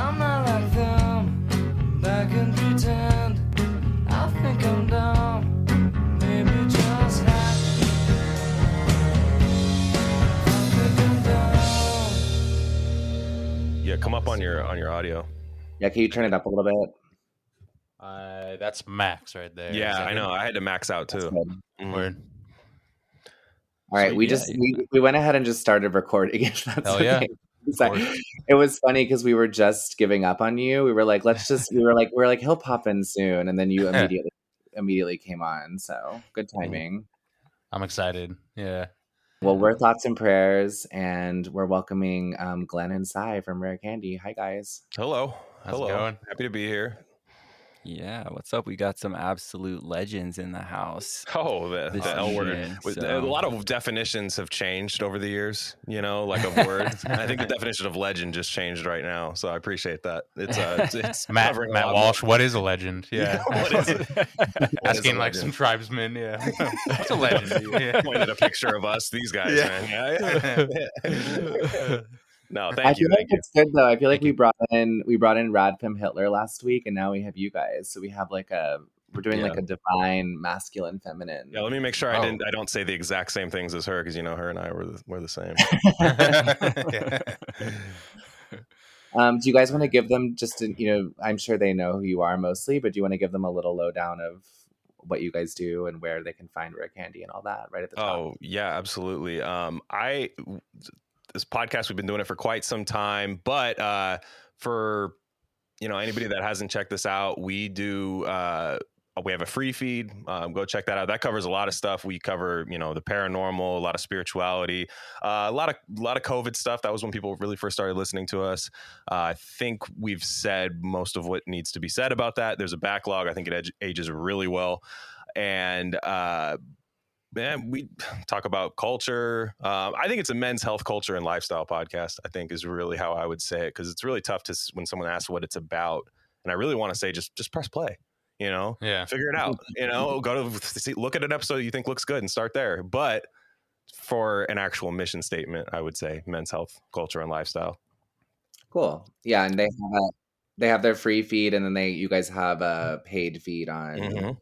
I'm not like them. Back and pretend. I think I'm dumb. Maybe just happy. I think I'm dumb. Yeah, come up on your on your audio. Yeah, can you turn it up a little bit? Uh, that's max right there. Yeah, I know. I had to max out too. good. Mhm. Word. All right, So, we yeah, just you- we, we went ahead and just started recording. If that's Hell yeah. okay. So- course. It was funny because we were just giving up on you. We were like, let's just. We were like, we are like, he'll pop in soon, and then you immediately immediately came on. So good timing. I'm excited. Yeah. Well, we're thoughts and prayers, and we're welcoming um, Glen and Cy from Rare Candy. Hi, guys. Hello. How's it Hello. going? Happy to be here. Yeah, what's up? We got some absolute legends in the house. Oh, the, the L word. so- A lot of definitions have changed over the years, you know, like of words. I think the definition of legend just changed right now. So I appreciate that. It's uh, it's, it's Matt Matt lot Walsh, what is a legend? Yeah. what is it? What is a Asking like some tribesmen. Yeah. What's a legend? more. Yeah. Pointed a picture of us, these guys, Yeah. man. Yeah, yeah. No, I thank you. feel like Thank you. it's good though. I feel like we brought in we brought in Radfem Hitler last week, and now we have you guys. So we have like a we're doing like a divine masculine feminine. Yeah, let me make sure I Oh. didn't. I don't say the exact same things as her because you know her and I were the, we're the same. Um, do you guys want to give them just, a, you know, I'm sure they know who you are mostly, but do you want to give them a little lowdown of what you guys do and where they can find Rare Candy and all that right at the top? Oh yeah, absolutely. Um, I this podcast we've been doing it for quite some time, but uh, for you know anybody that hasn't checked this out, we do. Uh, we have a free feed. Um, go check that out. That covers a lot of stuff. We cover, you know, the paranormal, a lot of spirituality, uh, a lot of a lot of COVID stuff. That was when people really first started listening to us. Uh, I think we've said most of what needs to be said about that. There's a backlog. I think it ag- ages really well, and uh, man, we talk about culture. Um, I think it's a men's health, culture, and lifestyle podcast. I think is really how I would say it because it's really tough to when someone asks what it's about, and I really want to say just just press play. You know, yeah. figure it out. You know, go to see, look at an episode you think looks good and start there. But for an actual mission statement, I would say men's health, culture, and lifestyle. Cool. Yeah, and they have a they have their free feed, and then they you guys have a paid feed on. Mhm.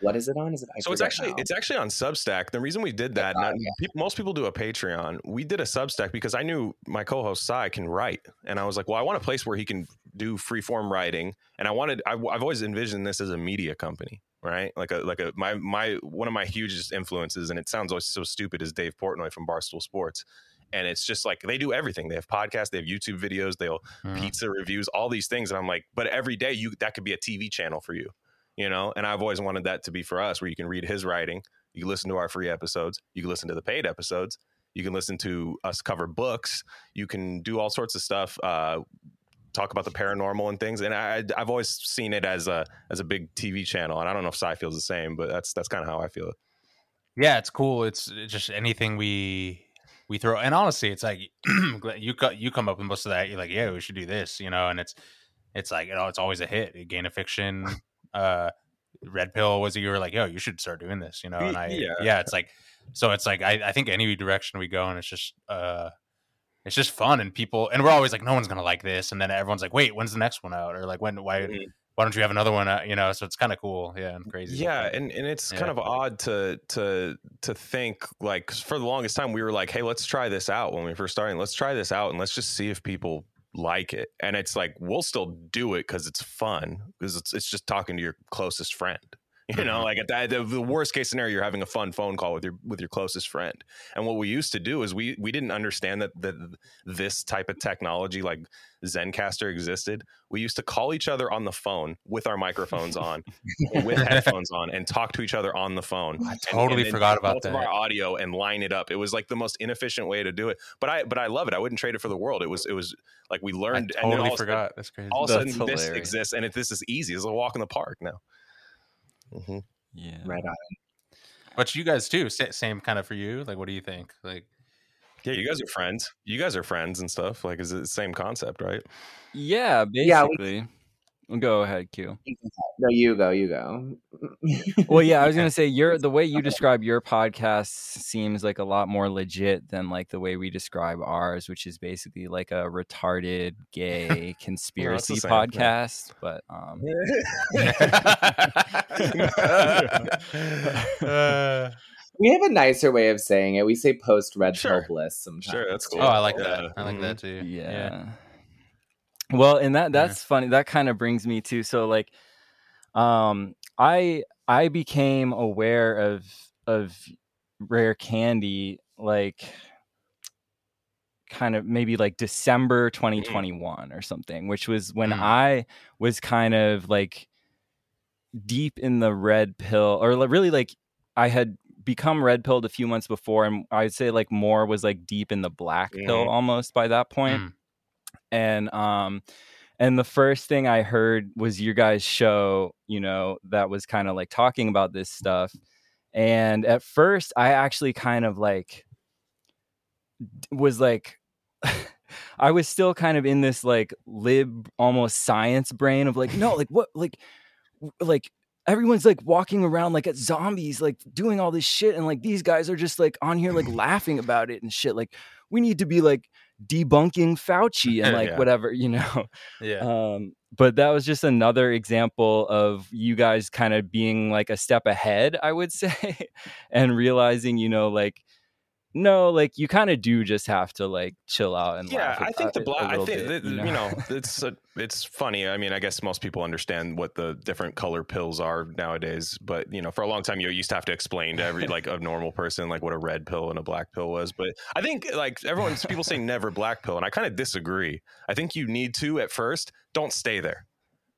What is it on? Is it? I so it's actually now. it's actually on Substack. The reason we did that, not, yeah. peop- most people do a Patreon. We did a Substack because I knew my co-host Sai can write, and I was like, well, I want a place where he can do free form writing, and I wanted I, I've always envisioned this as a media company, right? Like a like a my my one of my hugest influences, and it sounds always so stupid, is Dave Portnoy from Barstool Sports. And it's just like they do everything. They have podcasts, they have YouTube videos, they'll Mhm. pizza reviews, all these things. And I'm like, but every day you that could be a TV channel for you, you know. And I've always wanted that to be for us, where you can read his writing, you can listen to our free episodes, you can listen to the paid episodes, you can listen to us cover books, you can do all sorts of stuff. Uh, talk about the paranormal and things and I, i've always seen it as a as a big tv channel and i don't know if Cy feels the same but that's that's kind of how i feel Yeah, it's cool. It's just anything we we throw. And honestly, it's like you you come up with most of that. You're like, yeah, we should do this, you know. And it's it's like you know, it's always a hit. Gain of Fiction, uh, Red Pill was you were like, yo, you should start doing this, you know. And I Yeah. yeah, it's like so it's like I, I think any direction we go, and it's just uh, it's just fun, and people, and we're always like, no one's gonna like this, and then everyone's like, wait, when's the next one out, or like when why Mhm. why don't you have another one out, you know? So it's kind of cool, yeah, and crazy. Yeah, and, and it's kind of odd to to to think like for the longest time we were like, hey, let's try this out when we first started. Let's try this out and let's just see if people like it. And it's like we'll still do it because it's fun because it's it's just talking to your closest friend. You know, Mhm. like at that, the, the worst case scenario, you're having a fun phone call with your with your closest friend. And what we used to do is we we didn't understand that that this type of technology like Zencastr existed. We used to call each other on the phone with our microphones on, with headphones on, and talk to each other on the phone. I totally and then forgot about that. our audio and line it up. It was like the most inefficient way to do it. But I but I love it. I wouldn't trade it for the world. It was it was like we I learned. and then totally sudden- forgot. That's crazy. All of a sudden, this exists, and it, this is easy. It's a walk in the park now. Mhm. Yeah. right on. But you guys too, same kind of for you. Like, what do you think? Like, Yeah, you guys are friends. You guys are friends and stuff. Like, is it the same concept, right? Yeah, Yeah, we- basically. Go ahead, Q. No, you go. You go. Well, yeah, I was gonna say your the way you describe your podcast seems like a lot more legit than like the way we describe ours, which is basically like a retarded gay conspiracy same thing. podcast. But um, Uh, we have a nicer way of saying it. We say post red pill Sure. bliss sometimes. Sure, that's cool. oh. I like Yeah. that. I like Mhm. that too. yeah. Well, and that that's funny. That kind of brings me to so like um I I became aware of of rare candy like kind of maybe like December 2021 or something, which was when Mm. I was kind of like deep in the red pill or really like I had become red pilled a few months before and I'd say like more was like deep in the black pill Mhm. almost by that point Mm. And um and the first thing i heard was your guys show you know that was kind of like talking about this stuff and at first i actually kind of like was like i was still kind of in this like lib almost science brain of like no like what like like everyone's like walking around like at zombies like doing all this shit and like these guys are just like on here like laughing about it and shit like we need to be like debunking Fauci and like Yeah. whatever, you know. Yeah. Um, but that was just another example of you guys kind of being like a step ahead, I would say, and realizing, you know, like no, like you kind of do just have to like chill out and yeah i think the black i think bit, that, you, know, it's a, it's funny i mean i guess most people understand what the different color pills are nowadays but you know for a long time you used to have to explain to every like a normal person like what a red pill and a black pill was but i think like everyone's people say never black pill and i kind of disagree i think you need to at first don't stay there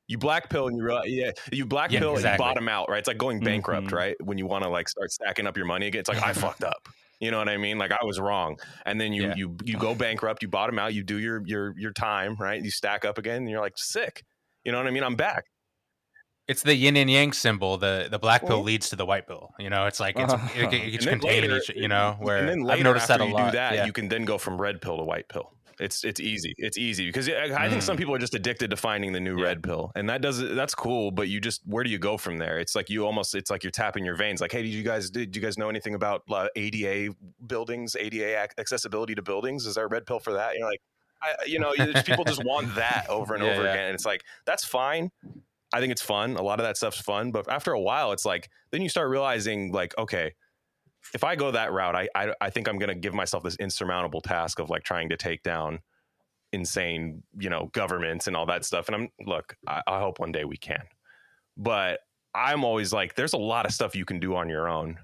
you black pill and you realize, yeah, you black Yeah, pill and you bottom out, right? It's like going bankrupt, Mhm. right? When you want to like start stacking up your money again, it's like I fucked up. You know what I mean? Like I was wrong, and then you Yeah. you you go bankrupt, you bottom out, you do your your your time, right? You stack up again, and you're like sick. You know what I mean? I'm back. It's the yin and yang symbol. The the black pill leads to the white pill. You know, it's like it's Uh-huh. it, it's containing later- each. You know, where and then later I've noticed that a you lot. do that, yeah. you can then go from red pill to white pill. It's it's easy. It's easy because I I think some Mm. people are just addicted to finding the new Yeah. red pill, and that does that's cool. But you just where do you go from there? It's like you almost it's like you're tapping your veins. Like, hey, did you guys did you guys know anything about uh, ADA buildings, ADA accessibility to buildings? Is there a red pill for that? You're like, I, you know, people just want that over and Yeah, over yeah. again. And it's like that's fine. I think it's fun. A lot of that stuff's fun, but after a while, it's like then you start realizing like, okay, if I go that route, I I, I think I'm going to give myself this insurmountable task of like trying to take down insane, you know, governments and all that stuff. And I'm look, I, I hope one day we can, but I'm always like, there's a lot of stuff you can do on your own.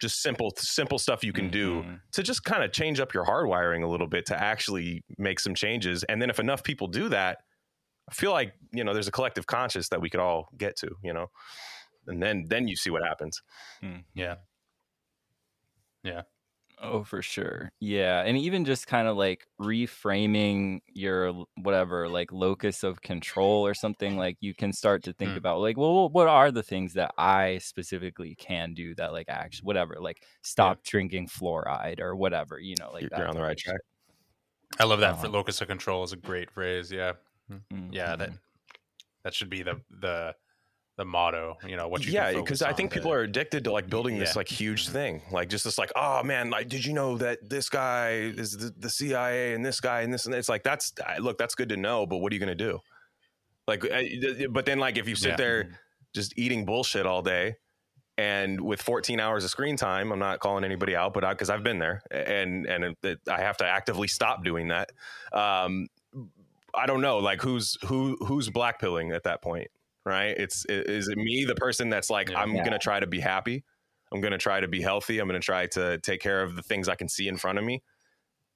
Just simple, simple stuff you can do Mhm. to just kind of change up your hardwiring a little bit to actually make some changes. And then if enough people do that, I feel like you know there's a collective conscious that we could all get to, you know, and then then you see what happens. yeah. Oh, for sure. Yeah. And even just kind of like reframing your whatever, like locus of control or something, like you can start to think Mm. about, like, well, what are the things that I specifically can do that, like, actually, whatever, like stop drinking fluoride or whatever, you know, like You're- that. you're on the right track. I love that. For Uh-huh. locus of control is a great phrase. Yeah. Yeah. That Mhm. that should be the the the motto. You know what you. yeah, because I think people are addicted to like building this Yeah. like huge thing, like just this like, oh man, like did you know that this guy is the, the CIA and this guy and this and it's like that's look that's good to know, but what are you gonna do? Like, but then like if you sit Yeah. there just eating bullshit all day. And with 14 hours of screen time, I'm not calling anybody out, but because I've been there, and and it, it, I have to actively stop doing that. Um, I don't know, like who's who who's blackpilling at that point, right? It's i- is it me, the person that's like, Yeah. I'm Yeah. gonna try to be happy, I'm gonna try to be healthy, I'm gonna try to take care of the things I can see in front of me,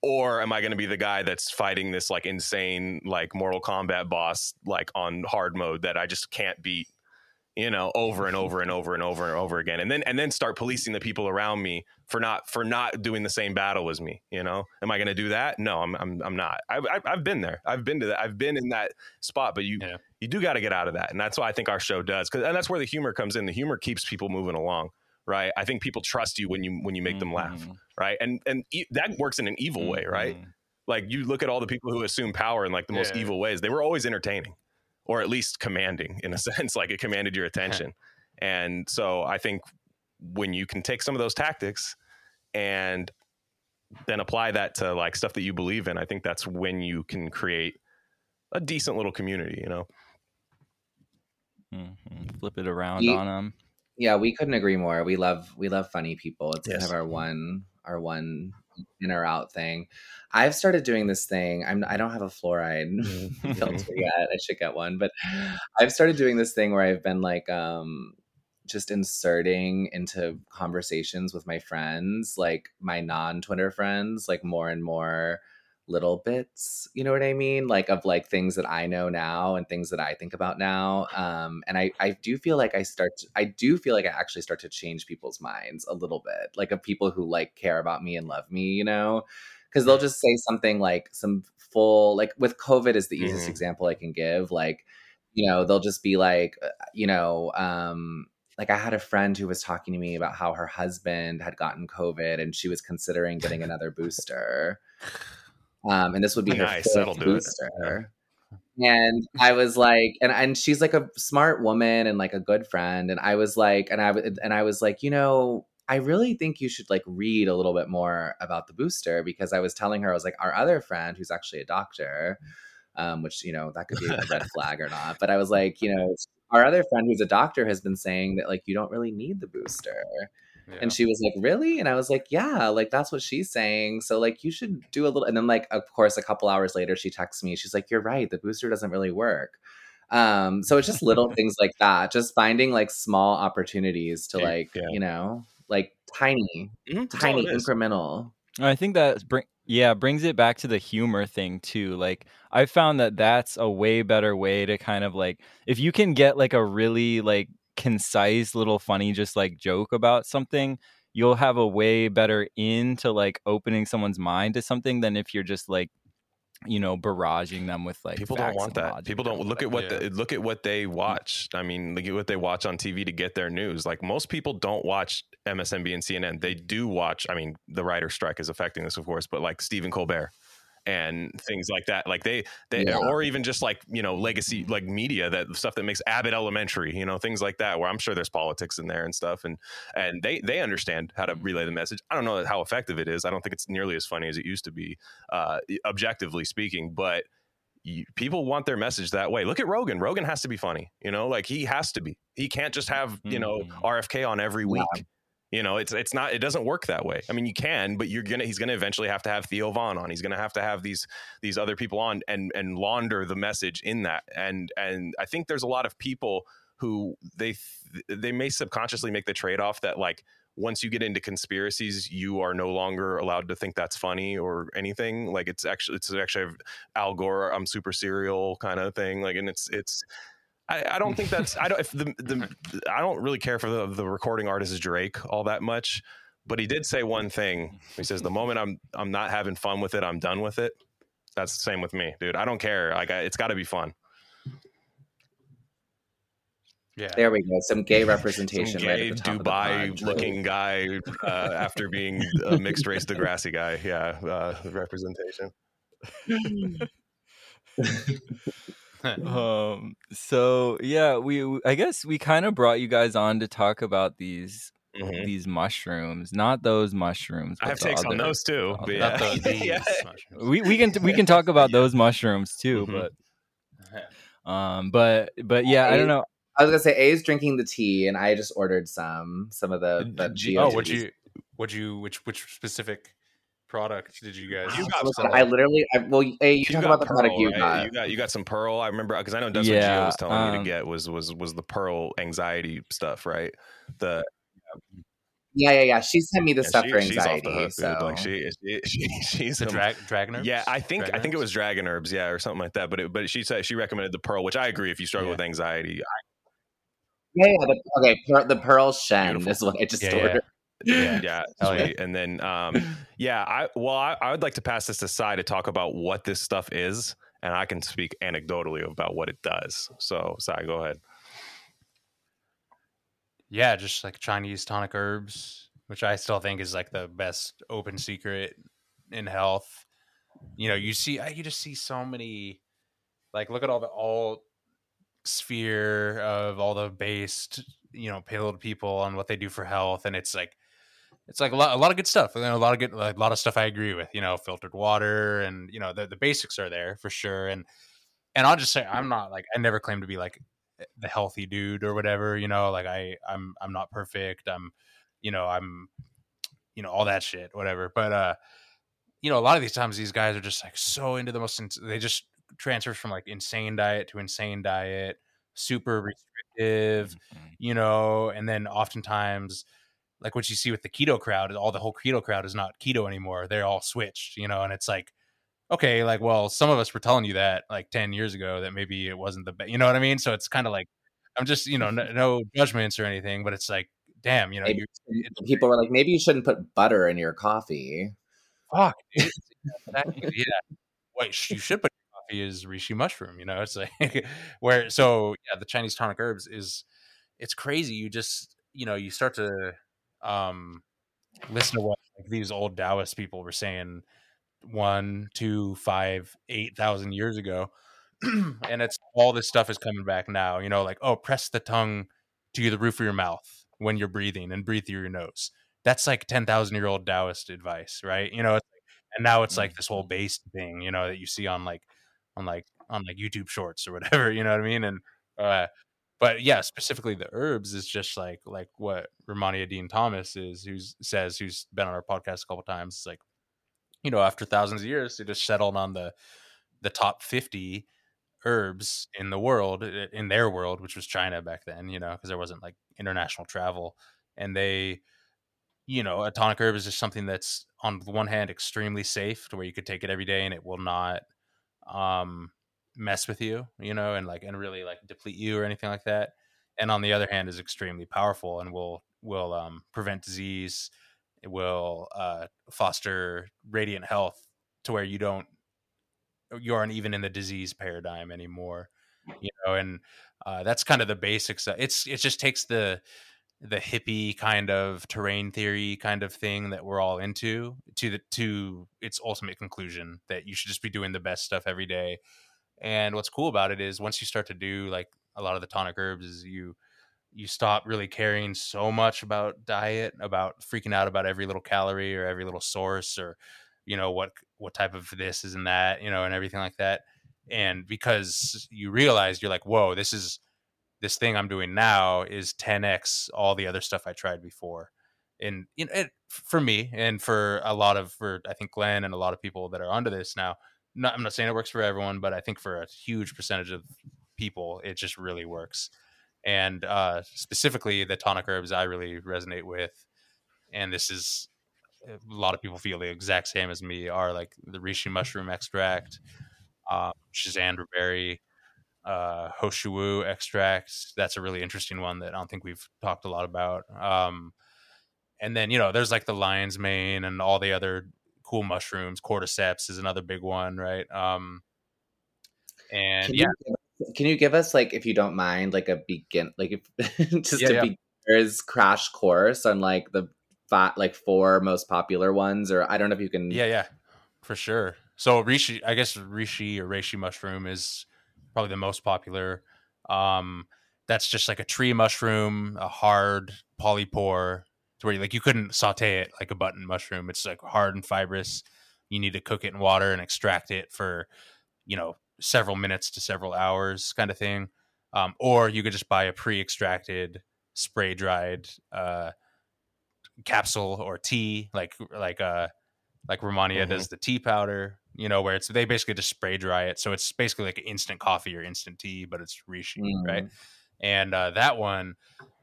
or am I gonna be the guy that's fighting this like insane like Mortal Kombat boss like on hard mode that I just can't beat? you know over and over and over and over and over again and then and then start policing the people around me for not for not doing the same battle as me you know am i going to do that no i'm i'm, I'm not I've, I've i've been there i've been to that i've been in that spot but you Yeah. You do got to get out of that and that's why i think our show does cuz and that's where the humor comes in the humor keeps people moving along right i think people trust you when you when you make them laugh Mhm. right and and e- that works in an evil way right like you look at all the people who assume power in like the most Yeah. evil ways they were always entertaining or at least commanding in a sense, like it commanded your attention. and so I think when you can take some of those tactics and then apply that to like stuff that you believe in, I think that's when you can create a decent little community, you know? Mhm. Flip it around Ye- on them. Yeah, we couldn't agree more. We love we love funny people. It's kind of our one our one in or out thing. I've started doing this thing. I'm I don't have a fluoride filter yet. I should get one, but I've started doing this thing where I've been like um just inserting into conversations with my friends, like my non-Twitter friends, like more and more little bits, you know what I mean? Like of like things that I know now and things that I think about now. Um and I I do feel like I start to, I do feel like I actually start to change people's minds a little bit. Like of people who like care about me and love me, you know? Cuz they'll just say something like some full like with COVID is the easiest Mhm. example I can give. Like you know, they'll just be like, uh, you know, um, like I had a friend who was talking to me about how her husband had gotten COVID and she was considering getting another booster. Um, and this would be her Nice, that'll do it. booster. And I was like, and and she's like a smart woman and like a good friend. And I was like, and I and I was like, you know, I really think you should like read a little bit more about the booster because I was telling her I was like, our other friend who's actually a doctor, um, which you know that could be a red flag or not. But I was like, you know, our other friend who's a doctor has been saying that like you don't really need the booster. Yeah. And she was like, Really? And I was like, Yeah, like that's what she's saying. So like you should do a little and then like of course a couple hours later she texts me. She's like, You're right, the booster doesn't really work. Um, so it's just little things like that. Just finding like small opportunities to like, yeah. you know, like tiny, Mhm, that's tiny incremental. I think that bring yeah brings it back to the humor thing too. Like I found that that's a way better way to kind of like if you can get like a really like concise little funny just like joke about something, you'll have a way better into like opening someone's mind to something than if you're just like you know barraging them with like people don't want that. People don't look at what whatever. the, look at what they mm. watch. I mean, look at what they watch on TV to get their news. Like most people don't watch MSNBC and CNN. They do watch. I mean, the writer strike is affecting this, of course, but like Stephen Colbert and things like that. Like they they Yeah. or even just like you know legacy like media that stuff that makes Abbott Elementary. You know things like that where I'm sure there's politics in there and stuff and and they they understand how to relay the message. I don't know how effective it is. I don't think it's nearly as funny as it used to be, uh, objectively speaking, but you, people want their message that way. Look at Rogan. Rogan has to be funny, you know, like he has to be. He can't just have, you know, Mhm. RFK on every Yeah. You know, it's it's not it doesn't work that way. I mean, you can, but you're gonna he's gonna eventually have to have Theo Von on. He's gonna have to have these these other people on and and launder the message in that. And and I think there's a lot of people who they they may subconsciously make the trade off that like once you get into conspiracies, you are no longer allowed to think that's funny or anything. Like it's actually it's actually Al Gore, I'm super serial kind of thing. Like, and it's it's. I, I don't think that's I don't if the, the I don't really care for the the recording artist is Drake all that much, but he did say one thing. He says the moment I'm I'm not having fun with it, I'm done with it. That's the same with me, dude. I don't care. Like I, it's got to be fun. yeah. There we go. Some gay Some representation. right gay at the top of the Dubai looking guy uh, after being a mixed race Degrassi guy. Yeah, uh, representation. um so yeah we we- i guess we kind of brought you guys on to talk about these Mhm. these mushrooms not those mushrooms I have the takes on those too. Oh, but yeah. the, these Yeah. we, we can we can talk about Yeah. those mushrooms too Mhm. but um but but yeah i don't know I was gonna say A is drinking the tea, and I just ordered some some of the. the G- Oh, GOTs. would you? Would you? Which which specific product did you guys? You got Listen, some. I literally, I, well, A, you, talk about the product you right? got. You got you got some pearl. I remember because I know that's what Gio Yeah, was telling me um, to get was was was the pearl anxiety stuff, right? The Yeah, yeah, yeah. She sent me the yeah, stuff she- for she's off anxiety. the hook, so. Like she, she, she she's the a- drag dragon herbs? Yeah, I think I Dragon think it was dragon herbs, yeah, or something like that. But it, but she said she recommended the pearl, which I agree. If you struggle Yeah. with anxiety, yeah, yeah. The, okay, per, the Pearl Shen Beautiful. is what I just Yeah, yeah. ordered. Yeah, yeah, yeah. sweet. And then, um, yeah, I well, I, I would like to pass this aside to talk about what this stuff is, and I can speak anecdotally about what it does. So, sorry, go ahead. Yeah, just like Chinese tonic herbs, which I still think is like the best open secret in health. You know, you see, you just see so many. Like, look at all the all sphere of all the based, you know, payload people on what they do for health, and it's like it's like a lot, a lot of good stuff. You know, a lot of good, like, a lot of stuff I agree with. You know, filtered water, and you know, the the basics are there for sure. And and I'll just say, I'm not like I never claim to be like eh, the healthy dude or whatever. You know, like I I'm I'm not perfect. I'm, you know, I'm, you know, all that shit, whatever. But uh, you know, a lot of these times these guys are just like so into the most. ins- They just transfers from like insane diet to insane diet, super mm-hmm. restrictive, mm-hmm. you know, and then oftentimes like what you see with the keto crowd, all the whole keto crowd is not keto anymore. They're all switched, you know, and it's like, okay, like, well, some of us were telling you that like 10 years ago that maybe it wasn't the best, you know what I mean? So it's kind of like, I'm just, you know, no, no judgments or anything, but it's like, damn, you know, Maybe people were like, maybe you shouldn't put butter in your coffee. fuck, dude. Yeah. What you should put in coffee is reishi mushroom. You know, it's like where so yeah, the Chinese tonic herbs is it's crazy. You just you know you start to um listen to what like, these old Taoist people were saying one, two, five, eight thousand years ago, and it's all this stuff is coming back now. You know, like oh, press the tongue to the roof of your mouth when you're breathing and breathe through your nose. That's like ten thousand year old Taoist advice, right? You know, like, and now it's like this whole based thing, you know, that you see on like on like on like YouTube Shorts or whatever. You know what I mean? And uh, but yeah, specifically the herbs is just like like what Rehmannia Dean Thomas is, who says who's been on our podcast a couple times. It's like you know, after thousands of years, they just settled on the the top fifty herbs in the world in their world which was china back then you know because there wasn't like international travel and they you know a tonic herb is just something that's on the one hand extremely safe to where you could take it every day and it will not um mess with you you know and like and really like deplete you or anything like that and on the other hand is extremely powerful and will will um prevent disease it will uh foster radiant health to where you don't you aren't even in the disease paradigm anymore you know and uh, that's kind of the basics it's it just takes the the hippie kind of terrain theory kind of thing that we're all into to the to its ultimate conclusion that you should just be doing the best stuff every day and what's cool about it is once you start to do like a lot of the tonic herbs is you you stop really caring so much about diet about freaking out about every little calorie or every little source or you know what what type of this is and that you know and everything like that. And because you realize you're like whoa this is this thing i'm doing now is 10x all the other stuff i tried before. And you know it, for me and for a lot of for i think glenn and a lot of people that are onto this now not, i'm not saying it works for everyone but i think for a huge percentage of people it just really works and uh specifically the tonic herbs i really resonate with and this is a lot of people feel the exact same as me are like the reishi mushroom extract uh, schisandra berry, uh, He Shou Wu extract. That's a really interesting one that I don't think we've talked a lot about. Um, and then you know, there's like the lion's mane and all the other cool mushrooms. Cordyceps is another big one, right? Um, and Can yeah, you give, can you give us like, if you don't mind, like a begin, like if just Yeah, a yeah. beginner's crash course on like the five, like four most popular ones, or I don't know if you can. yeah, yeah, for sure. So reishi, I guess reishi or reishi mushroom is probably the most popular. Um, that's just like a tree mushroom, a hard polypore, to where like you couldn't saute it like a button mushroom. It's like hard and fibrous. You need to cook it in water and extract it for, you know, several minutes to several hours, kind of thing. Um, or you could just buy a pre-extracted, spray dried uh, capsule or tea, like like uh like Rehmannia Mhm. does the tea powder, you know, where it's they basically just spray dry it. So it's basically like instant coffee or instant tea, but it's reishi, right? And uh, that one,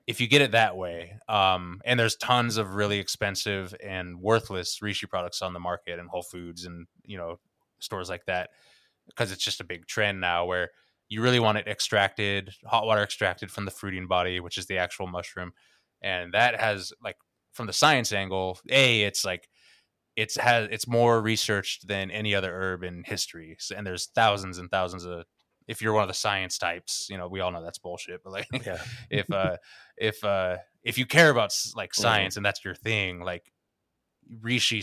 if you get it that way, um, and there's tons of really expensive and worthless reishi products on the market and Whole Foods and you know stores like that, because it's just a big trend now where you really want it extracted, hot water extracted from the fruiting body, which is the actual mushroom, and that has like from the science angle, a it's like it's has it's more researched than any other herb in history, So- and there's thousands and thousands of. If you're one of the science types, you know we all know that's bullshit. But like, Yeah. if uh if uh if you care about like Mhm. science and that's your thing like reishi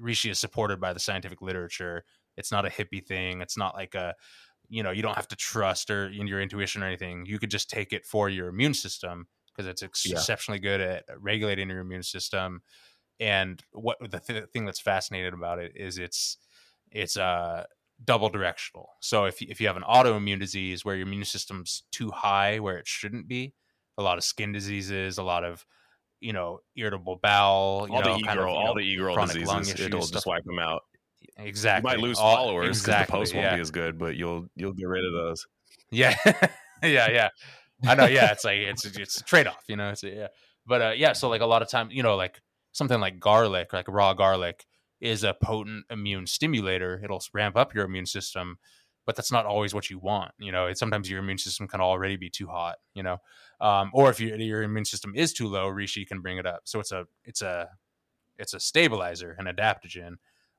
reishi is supported by the scientific literature it's not a hippie thing it's not like a you know you don't have to trust or in your intuition or anything. You could just take it for your immune system because it's ex- Yeah. exceptionally good at regulating your immune system. And what the th- thing that's fascinating about it is it's it's uh double directional. So if you- if you have an autoimmune disease where your immune system's too high where it shouldn't be, a lot of skin diseases, a lot of you know irritable bowel, you all know, the kind of, e-girl, you know, all the e-girl diseases, issues, it'll stuff just wipe them out. exactly. You might lose all- followers because exactly, the post won't yeah. be as good, but you'll you'll get rid of those. Yeah, yeah, yeah. I know. Yeah, it's like it's it's a trade off, you know. It's a, yeah, but uh, yeah. So like a lot of time, you know, like something like garlic, like raw garlic, is a potent immune stimulator. It'll ramp up your immune system, but that's not always what you want. You know, it's sometimes your immune system can already be too hot. You know, um, or if your your immune system is too low, reishi can bring it up. So it's a it's a it's a stabilizer, an adaptogen.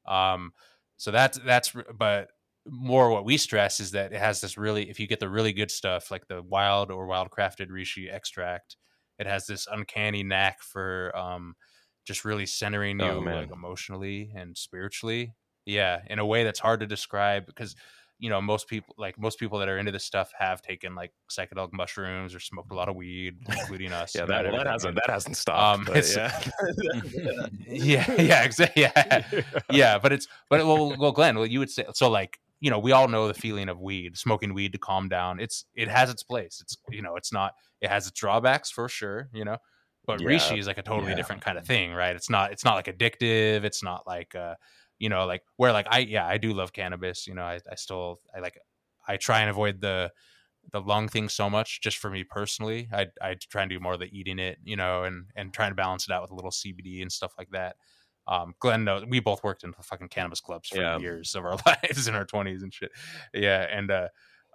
Um, so that's that's but more what we stress is that it has this really if you get the really good stuff like the wild or wild crafted reishi extract it has this uncanny knack for um just really centering you Oh, like emotionally and spiritually. Yeah in a way that's hard to describe because you know most people like most people that are into this stuff have taken like psychedelic mushrooms or smoked a lot of weed including us Yeah, that, that hasn't that hasn't stopped. Um, yeah. yeah yeah exactly yeah. Yeah but it's but well, well glenn well you would say so like you know we all know the feeling of weed smoking weed to calm down. It's it has its place. It's you know it's not it has its drawbacks for sure you know but Yeah, reishi is like a totally yeah. different kind of thing right? It's not it's not like addictive it's not like uh you know like where like i yeah i do love cannabis you know i, I still i like i try and avoid the the lung thing so much just for me personally. I i try and do more of the eating it you know and and trying to balance it out with a little cbd and stuff like that. Um glenn knows we both worked in fucking cannabis clubs for Yeah. years of our lives in our 20s and shit. Yeah and uh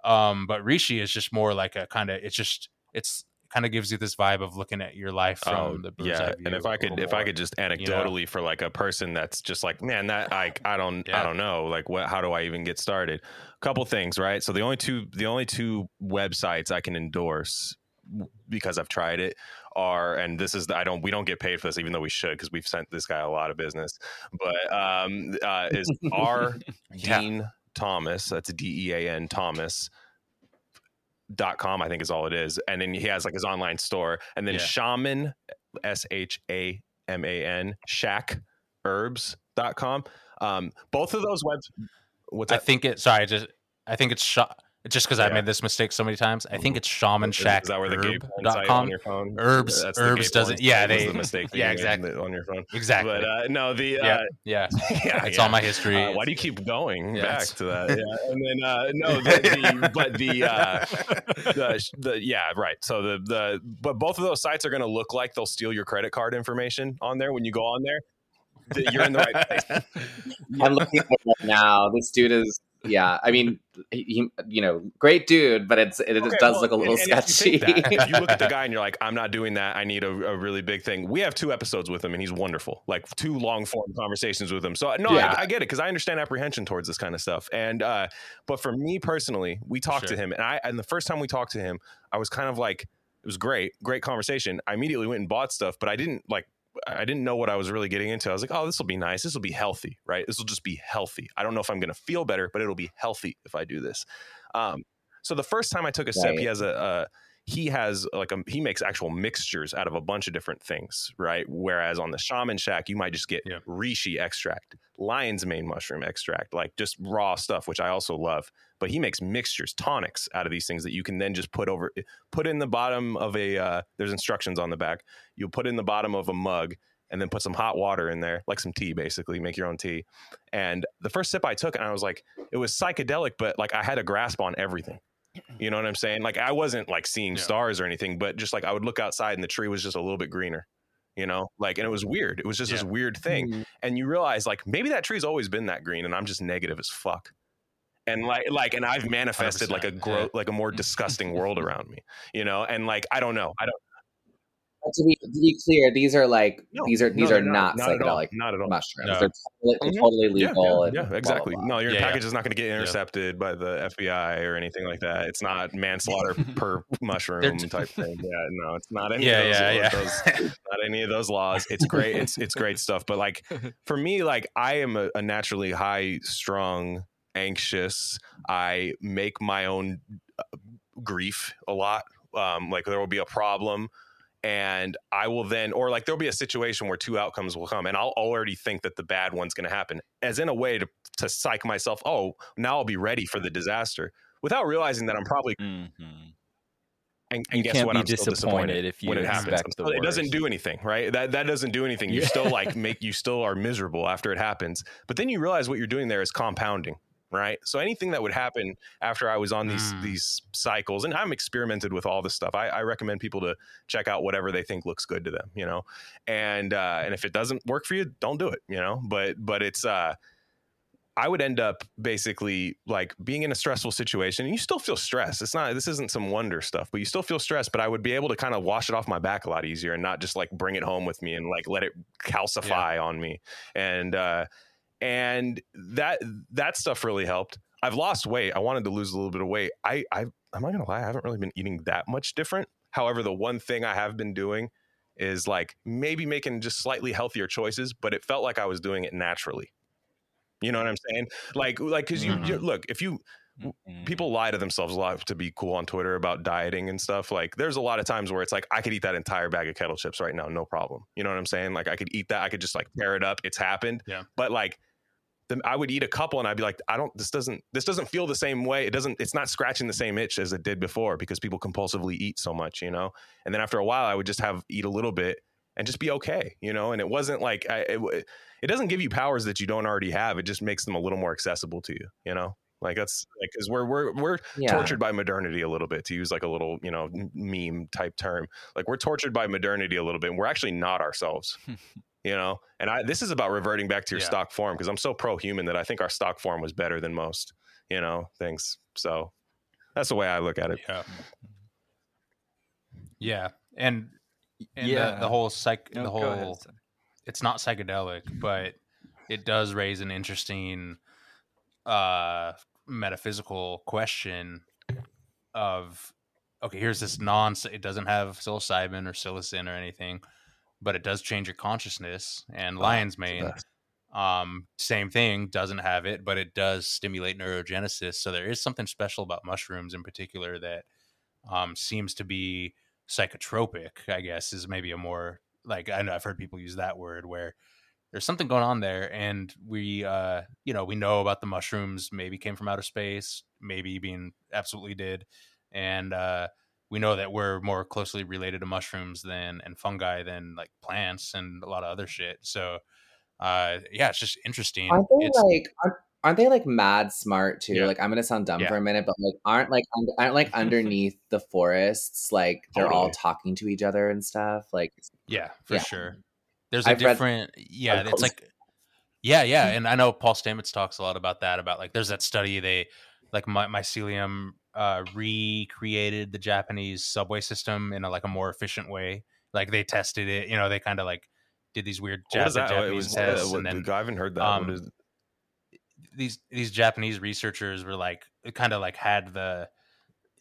um but reishi is just more like a kind of it's just it's kind of gives you this vibe of looking at your life from Oh, the bird's yeah, and if I could, if I could just know? anecdotally for like a person that's just like, man, that I, I don't, I don't know, like what, how do I even get started? A couple things, right? So the only two, the only two websites I can endorse because I've tried it are, and this is, the, I don't, we don't get paid for this, even though we should, because we've sent this guy a lot of business, but um, uh, is R. Yeah. Dean Thomas. That's D E A N Thomas. Dot com, I think is all it is, and then he has like his online store, and then Yeah. Shaman, S H A M A N, Shack Herbs.com. Um, both of those webs. What's i think it sorry just i think it's sh- just because i've made this mistake so many times i think it's shaman shack Is that where the gay porn com. on your phone? Herbs- That's the Herbs doesn't- yeah, was they- the mistake. yeah, exactly. on your phone. exactly But uh, no, the yeah uh, yeah yeah, it's yeah. all my history Uh, why do you keep going Yeah, back it's- to that? Yeah, and then uh, no, the, the, but the uh, the the yeah right. So the the but both of those sites are going to look like they'll steal your credit card information on there when you go on there. You're in the right place. I'm looking at it right now. This dude is, yeah. I mean, he, he- you know, great dude, but it's it, Okay, does well, look a little and- and if you sketchy. that, if you look at the guy and you're like, I'm not doing that. I need a, a really big thing. We have two episodes with him, and he's wonderful. Like two long form conversations with him. So no, Yeah. I, I get it because I understand apprehension towards this kind of stuff. And uh, but for me personally, we talked to him, and I and the first time we talked to him, I was kind of like, it was great, great conversation. I immediately went and bought stuff, but I didn't like. I didn't know what I was really getting into. I was like, "Oh, this will be nice. This will be healthy, right? This will just be healthy. I don't know if I'm going to feel better, but it'll be healthy if I do this." Um, so the first time I took a sip, he has a, a he has like a he makes actual mixtures out of a bunch of different things, right? Whereas on the Shaman Shack, you might just get Yeah. reishi extract, lion's mane mushroom extract, like just raw stuff, which I also love. But he makes mixtures, tonics out of these things that you can then just put over, put in the bottom of a. Uh, there's instructions on the back. You'll put in the bottom of a mug and then put some hot water in there, like some tea, basically. Make your own tea. And the first sip I took, and I was like, it was psychedelic, but like I had a grasp on everything. You know what I'm saying? Like I wasn't like seeing Yeah. stars or anything, but just like I would look outside and the tree was just a little bit greener. You know, like and it was weird. It was just this weird thing, Mhm. and you realize like maybe that tree's always been that green, and I'm just negative as fuck. And like, like, and I've manifested like a 100%, gro- yeah. like a more disgusting world around me, you know. And like, I don't know, I don't. But to be to be clear, these are like No, these are these they're are not, not psychedelic not at all. mushrooms. No. They're totally, they're Mhm. totally legal. yeah, and yeah, blah, blah, exactly. blah. No, your Yeah, yeah. package is not going to get intercepted by the FBI or anything like that. It's not manslaughter per mushroom t- type thing. Yeah, no, it's not any yeah of those, yeah yeah those not any of those laws. It's great. It's it's great stuff. But like for me, like I am a, a naturally high strung, anxious. I make my own uh, grief a lot. Um, like there will be a problem and I will then, or like there'll be a situation where two outcomes will come, and I'll already think that the bad one's going to happen, as in a way to to psych myself. Oh, now I'll be ready for the disaster, without realizing that I'm probably. Mm-hmm. And, and guess what? I'm still disappointed if you when it happens. still- it doesn't do anything, right? That that doesn't do anything. You Yeah. still like make you still are miserable after it happens. But then you realize what you're doing there is compounding, right? So anything that would happen after I was on these Mm. these cycles, and I'm experimented with all this stuff. I, I recommend people to check out whatever they think looks good to them, you know. And uh, and if it doesn't work for you, don't do it, you know. But but it's uh I would end up basically like being in a stressful situation and you still feel stress. It's not, this isn't some wonder stuff, but you still feel stressed. But I would be able to kind of wash it off my back a lot easier and not just like bring it home with me and like let it calcify on me. And, uh, and that, that stuff really helped. I've lost weight. I wanted to lose a little bit of weight. I, I, I'm not gonna lie, I haven't really been eating that much different. However, the one thing I have been doing is like maybe making just slightly healthier choices, but it felt like I was doing it naturally. You know what I'm saying? Like, like, because you, you look, if you Mhm. people lie to themselves a lot to be cool on Twitter about dieting and stuff. Like, there's a lot of times where it's like I could eat that entire bag of kettle chips right now, no problem. You know what I'm saying? Like, I could eat that. I could just like tear it up. It's happened. Yeah. But like, then I would eat a couple and I'd be like, I don't. This doesn't. This doesn't feel the same way. It doesn't. It's not scratching the same itch as it did before because people compulsively eat so much. You know. And then after a while, I would just have eat a little bit and just be okay. You know. And it wasn't like I. It, it doesn't give you powers that you don't already have. It just makes them a little more accessible to you. You know. Like that's like because we're we're we're Yeah. tortured by modernity a little bit to use like a little you know meme type term. Like we're tortured by modernity a little bit. and We're actually not ourselves. you know, and I this is about reverting back to your Yeah. stock form because I'm so pro human that I think our stock form was better than most. You know things. So that's the way I look at it. Yeah. Yeah. And and Yeah. the, the whole psych No, the go ahead, whole it's not psychedelic, but it does raise an interesting uh metaphysical question of okay, here's this non it doesn't have psilocybin or psilocin or anything, but it does change your consciousness and lion's mane um same thing doesn't have it but it does stimulate neurogenesis so there is something special about mushrooms in particular that um seems to be psychotropic i guess is maybe a more like i know i've heard people use that word where there's something going on there and we uh you know we know about the mushrooms maybe came from outer space maybe being absolutely did and uh we know that we're more closely related to mushrooms than and fungi than like plants and a lot of other shit so uh yeah it's just interesting Aren't they it's like aren't, aren't they like mad smart too? Yeah. Like I'm gonna sound dumb Yeah. for a minute, but like aren't like aren't like underneath the forests like they're all talking to each other and stuff? Like yeah for Yeah. sure there's a I've read different yeah it's like yeah yeah and i know paul stamets talks a lot about that about like there's that study they like my, mycelium uh recreated the japanese subway system in a like a more efficient way like they tested it you know they kind of like did these weird What Jap- japanese was, tests uh, what- and then I haven't heard that. um, what is, these these Japanese researchers were like kind of like had the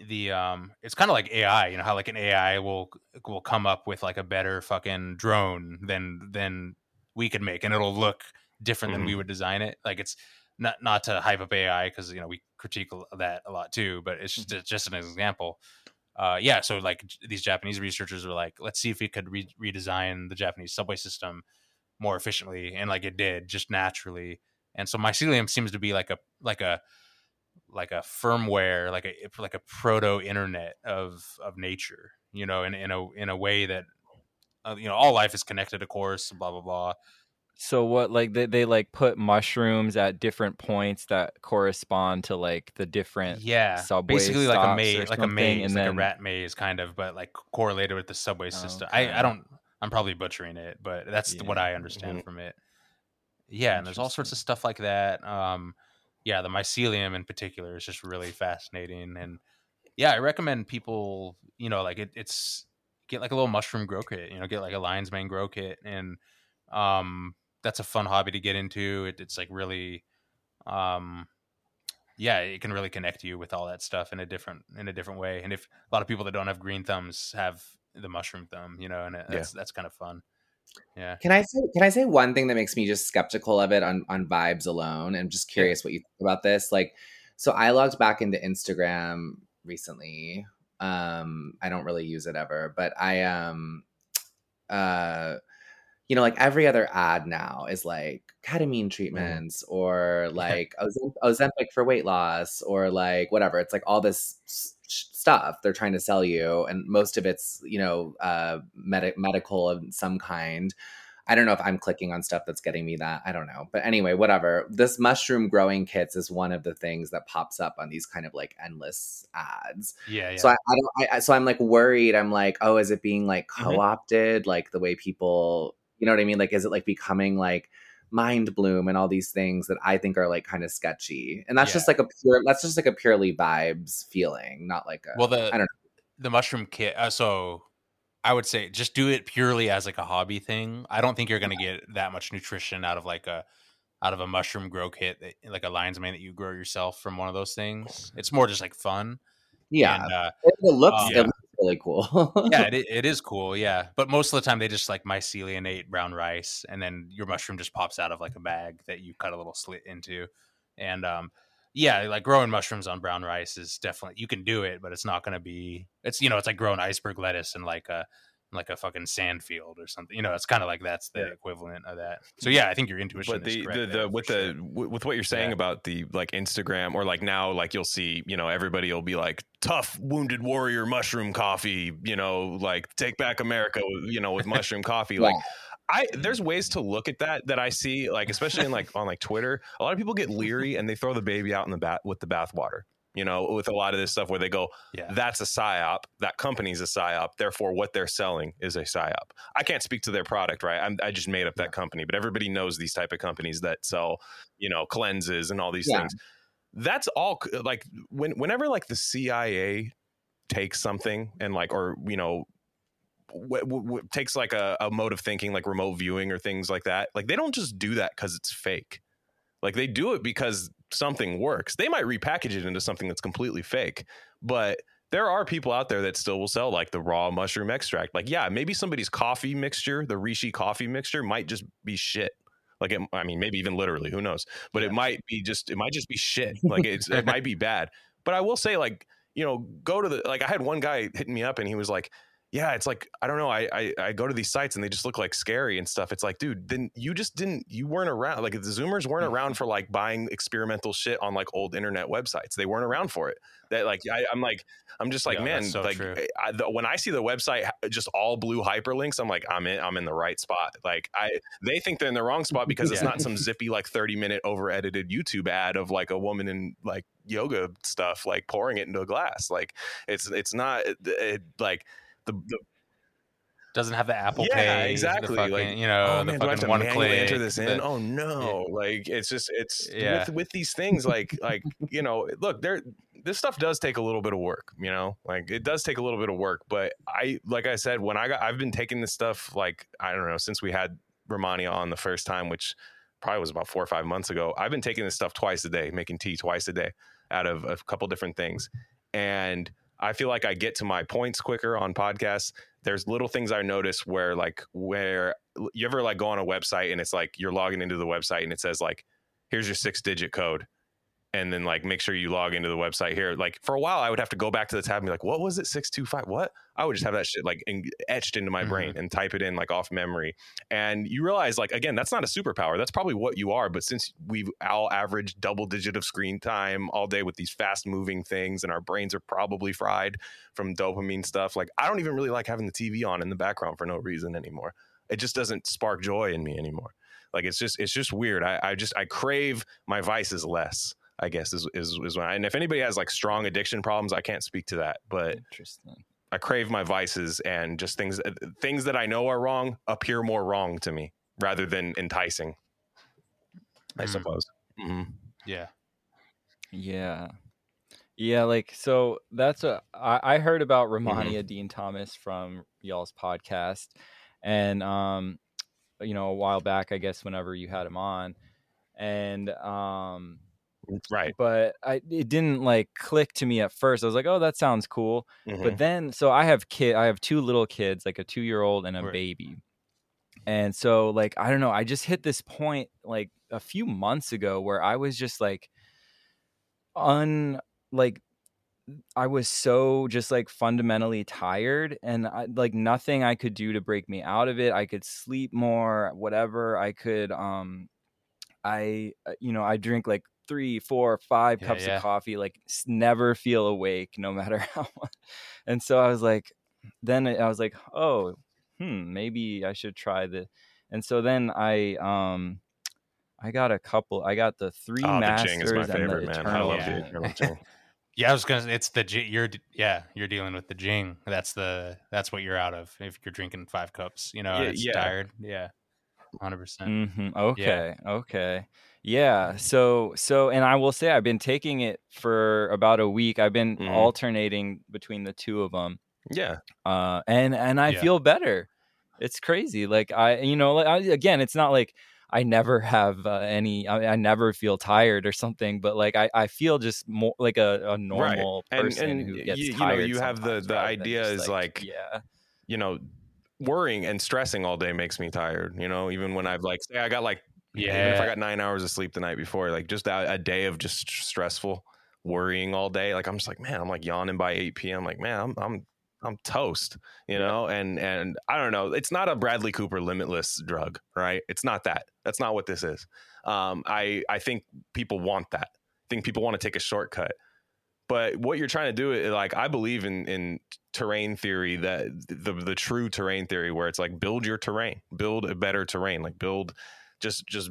the um it's kind of like AI, you know how like an AI will will come up with like a better fucking drone than than we could make and it'll look different than we would design it. Like it's not not to hype up AI because you know we critique that a lot too, but it's just just an example. Uh, yeah, so like these Japanese researchers were like, let's see if we could re- redesign the Japanese subway system more efficiently, and like it did, just naturally. And so mycelium seems to be like a like a like a firmware like a like a proto internet of of nature you know in in a in a way that uh, you know all life is connected of course blah blah blah So what like they, they like put mushrooms at different points that correspond to like the different yeah subway basically like a maze like a maze and like then- a rat maze kind of but like correlated with the subway system. I, I don't i'm probably butchering it but that's what i understand from it. Yeah and there's all sorts of stuff like that um yeah the mycelium in particular is just really fascinating and yeah i recommend people you know like it, it's get like a little mushroom grow kit you know get like a lion's mane grow kit and um that's a fun hobby to get into it, it's like really um yeah it can really connect you with all that stuff in a different in a different way and if a lot of people that don't have green thumbs have the mushroom thumb you know and it- that's that's kind of fun yeah Can I say can I say one thing that makes me just skeptical of it on on vibes alone? I'm just curious what you think about this. Like so I logged back into Instagram recently. Um, I don't really use it ever, but I um uh you know, like every other ad now is like ketamine treatments or like Ozem- Ozempic for weight loss or like whatever. It's like all this stuff they're trying to sell you, and most of it's you know uh, medi- medical of some kind. I don't know if I'm clicking on stuff that's getting me that. I don't know. But anyway, whatever. This mushroom growing kits is one of the things that pops up on these kind of like endless ads. Yeah, yeah. So I, I don't. I, so I'm like worried. I'm like, oh, is it being like Mhm. co-opted? Like the way people, you know what I mean? Like, is it like becoming like mind bloom and all these things that I think are like kind of sketchy? And that's Yeah. just like a pure. That's just like a purely vibes feeling, not like a. well, the I don't the mushroom kit. Uh, so I would say just do it purely as like a hobby thing. I don't think you're gonna get that much nutrition out of like a out of a mushroom grow kit, that, like a lion's mane that you grow yourself from one of those things. It's more just like fun. yeah, And, uh, it, looks. um, it looks really cool. yeah, it, it is cool. Yeah, but most of the time they just like myceliate brown rice, and then your mushroom just pops out of like a bag that you cut a little slit into, and um, yeah, like growing mushrooms on brown rice is definitely you can do it, but it's not going to be. It's you know it's like growing iceberg lettuce and like a like a fucking sand field or something. You know, it's kind of like that's the Yeah. equivalent of that. So yeah, I think your intuition. but is the correct the, the with sure. the with what you're saying Yeah. about the like Instagram or like now like you'll see you know everybody will be like tough wounded warrior mushroom coffee you know like take back America you know with mushroom coffee like I there's ways to look at that that I see like especially in like on like Twitter a lot of people get leery and they throw the baby out in the bat with the bathwater you know with a lot of this stuff where they go yeah. that's a psyop. That company's a psyop. Therefore, what they're selling is a psyop. I can't speak to their product, right? I'm, I just made up that company, but everybody knows these type of companies that sell, you know, cleanses and all these Yeah. things. That's all like when whenever like the CIA takes something and like or you know w- w- w- takes like a, a mode of thinking like remote viewing or things like that like they don't just do that because it's fake like they do it because something works. They might repackage it into something that's completely fake but there are people out there that still will sell like the raw mushroom extract. Like yeah maybe somebody's coffee mixture the reishi coffee mixture might just be shit. Like it, i mean maybe even literally who knows? But it might be just it might just be shit. Like it's it might be bad. But i will say like you know go to the like i had one guy hitting me up and he was like yeah it's like i don't know I, I i go to these sites and they just look like scary and stuff. It's like dude then you just didn't you weren't around like the zoomers weren't mm-hmm. around for like buying experimental shit on like old internet websites. They weren't around for it. That like I, i'm like i'm just like Yeah, man so like. Eh, I, the, when i see the website just all blue hyperlinks i'm like i'm in i'm in the right spot. Like i they think they're in the wrong spot because it's not some zippy like 30 minute over edited youtube ad of like a woman in like yoga stuff like pouring it into a glass. Like it's it's not it, it, like the, the doesn't have the Apple Yeah, Pay. exactly, fucking, like, you know, oh the man, do I have fucking to manually click. enter this in? the- oh no! Like it's just it's Yeah. with with these things like like you know look there this stuff does take a little bit of work you know like it does take a little bit of work but I like I said when I got I've been taking this stuff like I don't know since we had Rehmannia on the first time which probably was about four or five months ago I've been taking this stuff twice a day making tea twice a day out of a couple different things and I feel like I get to my points quicker on podcasts. There's little things I notice where like where you ever like go on a website and it's like you're logging into the website and it says like here's your six digit code and then like make sure you log into the website here like for a while I would have to go back to the tab and be like what was it 625 what I would just have that shit like en- etched into my brain mm-hmm. and type it in like off memory and you realize like again that's not a superpower that's probably what you are but since we've all averaged double digit of screen time all day with these fast moving things and our brains are probably fried from dopamine stuff. Like I don't even really like having the TV on in the background for no reason anymore. It just doesn't spark joy in me anymore. Like it's just it's just weird. I, I just I crave my vices less. I guess is is is when I, and if anybody has like strong addiction problems, I can't speak to that. But Interesting. I crave my vices and just things uh, things that I know are wrong appear more wrong to me rather than enticing. I Mm. suppose. hmm Yeah. Yeah. Yeah, like so that's a I, I heard about Rehmannia Dean Thomas from y'all's podcast and um you know a while back I guess whenever you had him on and um Right. but I it didn't like click to me at first. I was like, "Oh, that sounds cool." Mhm. But then so I have kid I have two little kids, like a 2-year-old and a Right. baby. And so like I don't know, I just hit this point like a few months ago where I was just like un like I was so just like fundamentally tired and I, like nothing I could do to break me out of it. I could sleep more, whatever. I could um I uh, you know, I drink like three, four, five Yeah, cups yeah. of coffee, like never feel awake no matter how much. And so I was like then I was like, "Oh, hmm, maybe I should try the." And so then I um I got a couple. I got the three Oh, the masters is my and favorite, the man. I love Yeah. the Eternal. Yeah, I was gonna. It's the you're yeah you're dealing with the Jing. That's the that's what you're out of if you're drinking five cups. You know, Yeah, it's yeah. tired. Yeah, hundred percent. hmm Okay. Okay. Yeah. So so and I will say I've been taking it for about a week. I've been Mhm. alternating between the two of them. Yeah. Uh and and I Yeah. feel better. It's crazy. Like I you know like I, again it's not like I never have uh, any I, I never feel tired or something but like I I feel just more like a, a normal And- person and who gets you- you know, you have the- the idea is, like, yeah. You know, worrying and stressing all day makes me tired. You know, even when I've like, say I got like, even if I got nine hours of sleep the night before, like just a, a day of just stressful worrying all day. Like I'm just like, man, I'm like yawning by 8 p.m. Like, man, I'm, I'm, I'm toast, you know? And, and I don't know. It's not a Bradley Cooper limitless drug, right? It's not that. That's not what this is. Um, I, I think people want that. I think people want to take a shortcut. But what you're trying to do is like I believe in in terrain theory that the the true terrain theory where it's like build your terrain, build a better terrain, like build just just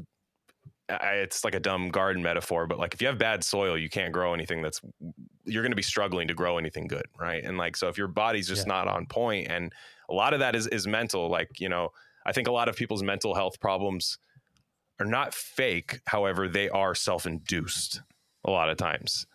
I, it's like a dumb garden metaphor, but like if you have bad soil, you can't grow anything that's you're going to be struggling to grow anything good, right? And like so if your body's just Yeah. not on point and a lot of that is is mental, like, you know, I think a lot of people's mental health problems are not fake, however, they are self-induced a lot of times.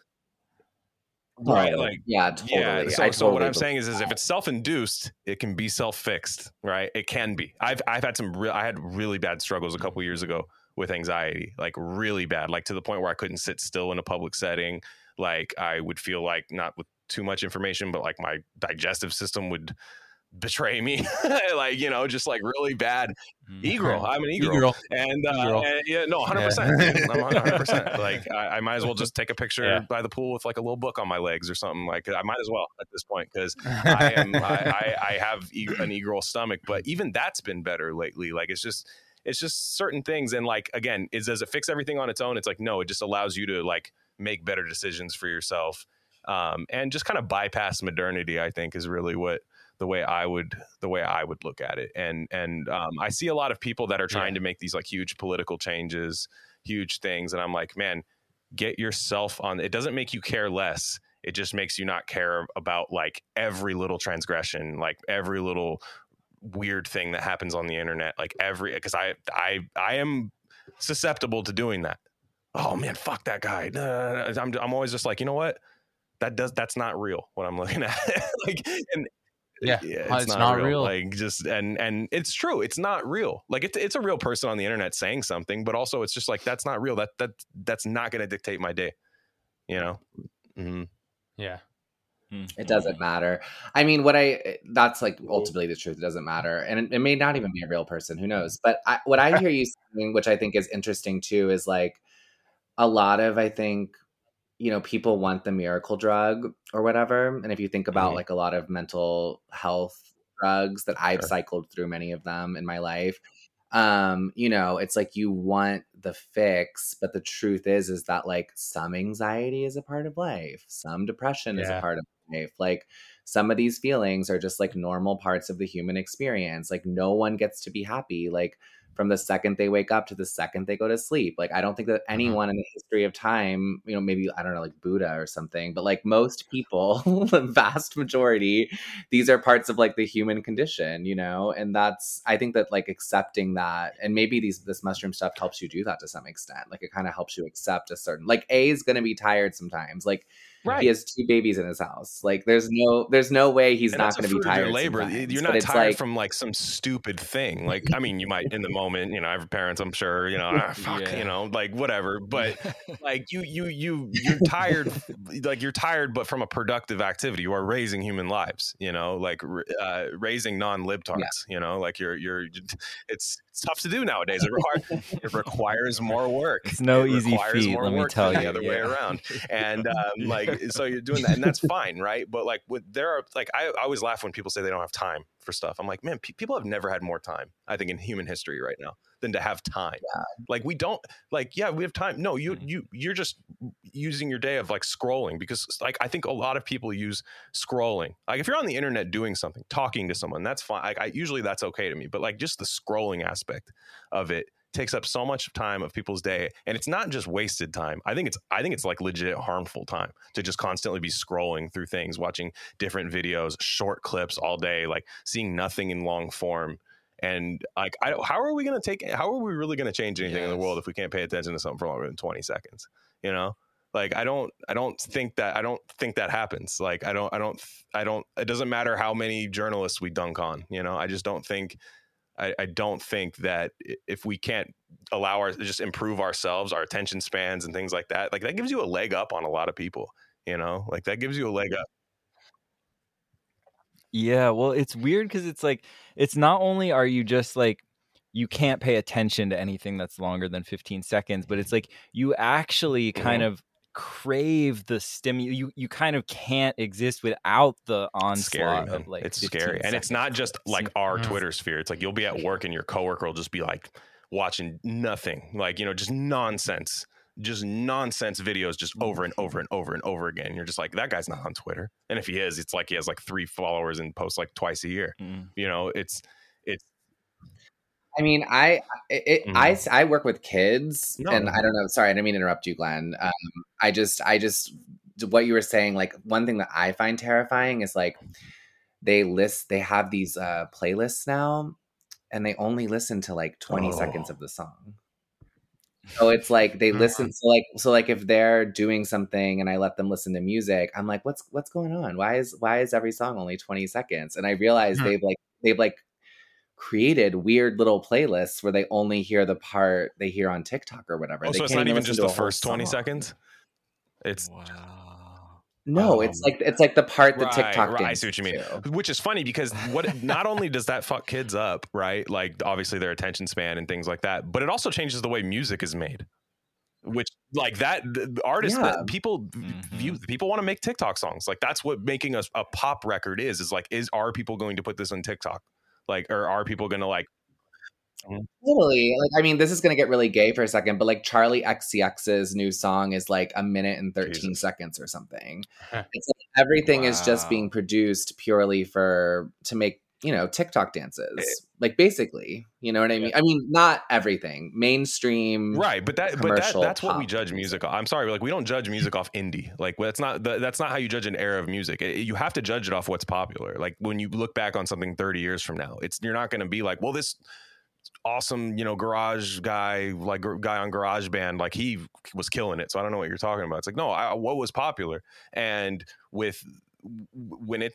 Right, like, yeah, totally. Yeah. So, I so what I'm saying is, is if it's self-induced, it can be self-fixed, right? It can be. I've I've had some real. I had really bad struggles a couple years ago with anxiety, like really bad, like to the point where I couldn't sit still in a public setting. Like I would feel like not with too much information, but like my digestive system would betray me, like you know, just like really bad. Mhm. E-girl. I'm an e-girl. E-girl. And, uh, E-girl. and yeah, no, hundred Yeah. percent. I'm hundred percent. Like I, I might as well just take a picture Yeah. by the pool with like a little book on my legs or something. Like I might as well at this point because I am I, I, I have e- an e-girl stomach, but even that's been better lately. Like it's just it's just certain things, and like again, is does it fix everything on its own? It's like no, it just allows you to like make better decisions for yourself, um, and just kind of bypass modernity. I think is really what the way I would the way I would look at it. And and um, I see a lot of people that are trying to make these like huge political changes, huge things, and I'm like, man, get yourself on. It doesn't make you care less. It just makes you not care about like every little transgression, like every little weird thing that happens on the internet, like every because I I I am susceptible to doing that. Oh man, fuck that guy. Nah, I'm I'm always just like, you know what? That does that's not real. What I'm looking at, like, and Yeah, uh, it's, it's not, not real. real. Like just and and it's true. It's not real. Like it's it's a real person on the internet saying something, but also it's just like that's not real. That that that's not going to dictate my day. You know. Mm-hmm. yeah. Hmm. It doesn't matter. I mean, what I eh, that's like ultimately the truth. It doesn't matter, and it, it may not even be a real person. Who knows? But I, what I hear you saying, which I think is interesting too, is like a lot of I think you know people want the miracle drug or whatever. And if you think about Mhm. like a lot of mental health drugs that I've Sure. cycled through many of them in my life, um you know it's like you want the fix but the truth is is that like some anxiety is a part of life some depression is a part of life like some of these feelings are just like normal parts of the human experience like no one gets to be happy like from the second they wake up to the second they go to sleep. Like i don't think that mm-hmm. anyone in the history of time you know maybe i don't know like buddha or something but like most people the vast majority these are parts of like the human condition you know? And that's i think that like accepting that and maybe these this mushroom stuff helps you do that to some extent. Like it kind of helps you accept a certain like a is going to be tired sometimes. Like he has two babies in his house like there's no there's no way he's And not going to be fruit of your tired labor. sometimes. You're not tired like, from like some stupid thing. Like I mean, you might in the moment. You know, every parents, I'm sure, you know, ah, fuck, Yeah. you know, like whatever. But like you, you, you, you're tired. like you're tired, but from a productive activity. You are raising human lives. You know, like uh, raising non-libtards. You know, like you're, you're. It's, it's tough to do nowadays. It, require, it requires more work. It's no It easy feat, let me tell you. The other way around and um, like so you're doing that and that's fine right but like with there are like I, I always laugh when people say they don't have time for stuff i'm like man pe- people have never had more time i think in human history right now than to have time. Like we don't like yeah we have time. No you Mhm. you you're just using your day of like scrolling because like i think a lot of people use scrolling. Like if you're on the internet doing something talking to someone that's fine. Like, I, usually that's okay to me but like just the scrolling aspect of it takes up so much time of people's day and it's not just wasted time. I think it's i think it's like legit harmful time to just constantly be scrolling through things watching different videos short clips all day like seeing nothing in long form and like I, how are we going to take how are we really going to change anything in the world if we can't pay attention to something for longer than 20 seconds you know like i don't i don't think that i don't think that happens like i don't i don't i don't it doesn't matter how many journalists we dunk on you know i just don't think I, I don't think that if we can't allow our just improve ourselves, our attention spans and things like that, like that gives you a leg up on a lot of people. You know, like that gives you a leg up. Yeah, well, it's weird because it's like it's not only are you just like you can't pay attention to anything that's longer than 15 seconds, but it's like you actually kind uh-huh. of crave the stimulus. You you kind of can't exist without the onslaught scary, of like it's 15 scary, and it's not just like our. Twitter sphere. It's like you'll be at work and your coworker will just be like watching nothing, like you know, just nonsense, just nonsense videos, just over and over and over and over again. You're just like that guy's not on Twitter, and if he is, it's like he has like three followers and posts like twice a year. Mm. You know, it's it's I mean, I it, Mhm. I s- I work with kids, No. and I don't know. Sorry, I didn't mean to interrupt you, Glen. Um, I just I just what you were saying. Like one thing that I find terrifying is like they list they have these uh, playlists now, and they only listen to like twenty seconds Oh. of the song. So it's like they Mhm. listen. So like so like if they're doing something and I let them listen to music, I'm like, what's what's going on? Why is why is every song only twenty seconds? And I realize Hmm. they've like they've like created weird little playlists where they only hear the part they hear on TikTok or whatever. oh, They so it's can't not even just the first twenty song. seconds. It's No, Oh. it's like it's like the part that Right, TikTok. right, I see what you mean. to. which is funny because what not only does that fuck kids up right like obviously their attention span and things like that but it also changes the way music is made which like that the the artists Yeah. that people Mhm. view people want to make tiktok songs like that's what making a, a pop record is is like is are people going to put this on tiktok like or are people going to like Totally. Like, I mean, this is going to get really gay for a second, but like Charli XCX's new song is like a minute and 13 Jesus. seconds or something. It's like everything is just being produced purely for to make, you know, TikTok dances. Eh. like basically, you know what I mean? I mean, not everything. Mainstream. right but that but that, that's what we judge music off i'm sorry like we don't judge music off indie like that's not that- that's not how you judge an era of music It- you have to judge it off what's popular like when you look back on something 30 years from now it's you're not going to be like well this awesome you know garage guy like guy on garage band like he was killing it so i don't know what you're talking about it's like no I, what was popular and with when it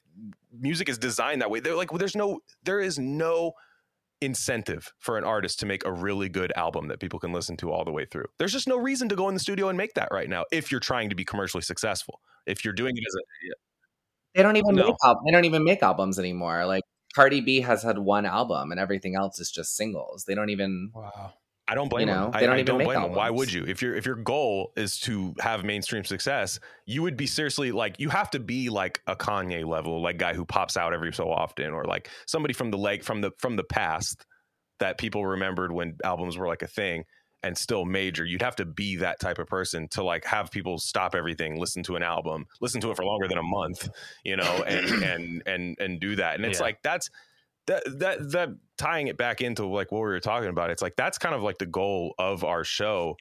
music is designed that way they're like there's no there is no incentive for an artist to make a really good album that people can listen to all the way through. There's just no reason to go in the studio and make that right now if you're trying to be commercially successful. If you're doing it as a They don't even No. make they don't even make albums anymore. Like Cardi B has had one album and everything else is just singles. They don't even Wow. I don't blame You know, them. they I, don't I even don't make blame them. Why would you? If your if your goal is to have mainstream success, you would be seriously like you have to be like a Kanye level, like guy who pops out every so often, or like somebody from the leg from the from the past that people remembered when albums were like a thing and still major. You'd have to be that type of person to like have people stop everything, listen to an album, listen to it for longer than a month, you know, and and and and do that. And it's Yeah. like that's that that that tying it back into like what we were talking about it's like that's kind of like the goal of our show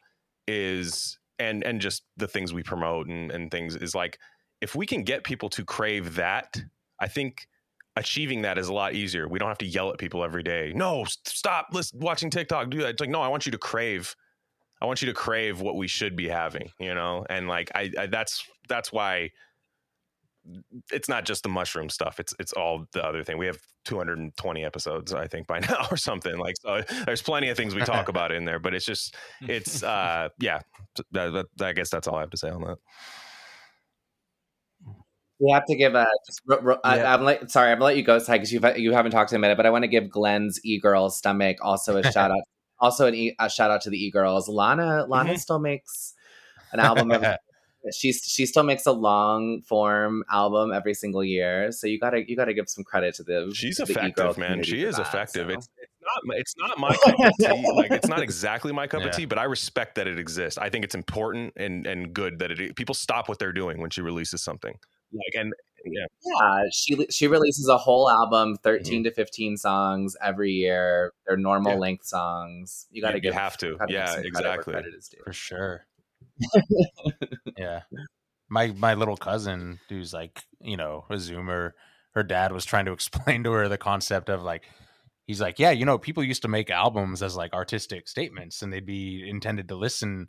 is and and just the things we promote and and things is like if we can get people to crave that i think achieving that is a lot easier we don't have to yell at people every day no stop listen, watching tiktok do that it's like no i want you to crave i want you to crave what we should be having you know and like i, I that's that's why it's not just the mushroom stuff. It's it's all the other thing. We have 220 episodes, I think, by now or something. Like so, there's plenty of things we talk about in there. But it's just it's uh yeah. That, that, I guess that's all I have to say on that. We have to give a. Just, ro- ro- I, Yeah. I'm like, sorry, I'm gonna let you go, Ty, because you you haven't talked in a minute. But I want to give Glen's e girl stomach also a shout out. Also, an e- a shout out to the e girls. Lana, Lana Mhm. still makes an album. Every, she's she still makes a long form album every single year. So you gotta you gotta give some credit to the. She's to the effective, man. She is that, effective. so. It's it's not it's not my cup of tea. Like it's not exactly my cup Yeah. of tea, but I respect that it exists. I think it's important and and good that it people stop what they're doing when she releases something. Like and yeah, Yeah, she she releases a whole album, 13 Mhm. to fifteen songs every year. They're normal Yeah. length songs. You got to you, give you have to. Yeah, some credit where exactly. credit is due. for sure. yeah, my my little cousin, who's like you know a Zoomer, her dad was trying to explain to her the concept of like. He's like, yeah, you know, people used to make albums as like artistic statements, and they'd be intended to listen, to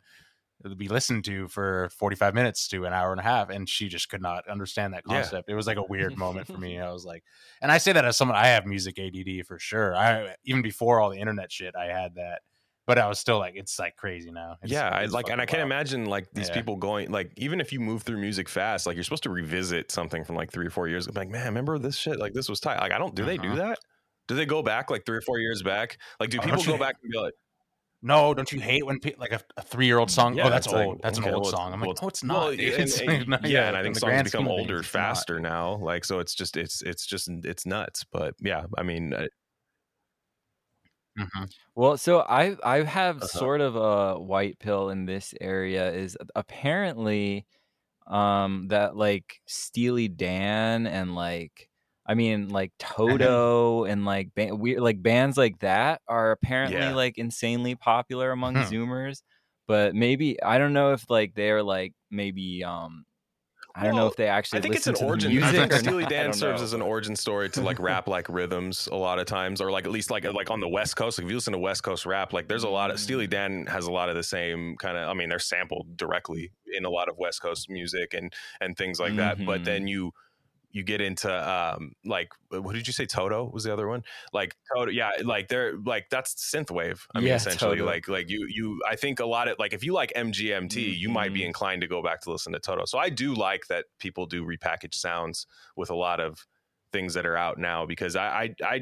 be listened to for forty five minutes to an hour and a half, and she just could not understand that Yeah. concept. It was like a weird moment for me. I was like, and I say that as someone I have music ADD for sure. I even before all the internet shit, I had that, but I was still like, it's like crazy now. It's- yeah, I it's like, and I can't wild. imagine like these Yeah. people going like even if you move through music fast, like you're supposed to revisit something from like three or four years. ago. Like, man, remember this shit? Like this was tight. Like, I don't. Do they do Uh-huh. that? Do they go back like three or four years back? Like, do people go back and be like, No, don't you hate when pe- like a, a three year old song? Yeah, oh, that's it's like, old. that's okay, an old well, song. I'm well, like, no, it's well, not. and- It's and- not- yeah, and I think the songs become older things, it's not. faster now. Like, so it's just it's it's just it's nuts. But yeah, I mean, uh, Mhm. Well, so I I have Uh-huh. sort of a white pill in this area is apparently um that like Steely Dan and like I mean like Toto and like ba- we like bands like that are apparently Yeah. like insanely popular among Hmm. zoomers, but maybe I don't know if like they're like maybe um I don't know if they actually I think it's an origin. Music Steely Dan serves as an origin story to like rap like rhythms a lot of times, or like at least like like on the West Coast. Like if you listen to West Coast rap, like there's a lot of Steely Mm. Dan has a lot of the same kind of. I mean, they're sampled directly in a lot of West Coast music and and things like that. But Mhm. then you you get into um like what did you say toto was the other one like toto yeah like they're like that's synthwave i mean Yeah, essentially Toto. like like you you i think a lot of like if you like mgmt you might be Mhm. inclined to go back to listen to toto so i do like that people do repackaged sounds with a lot of things that are out now because i i, I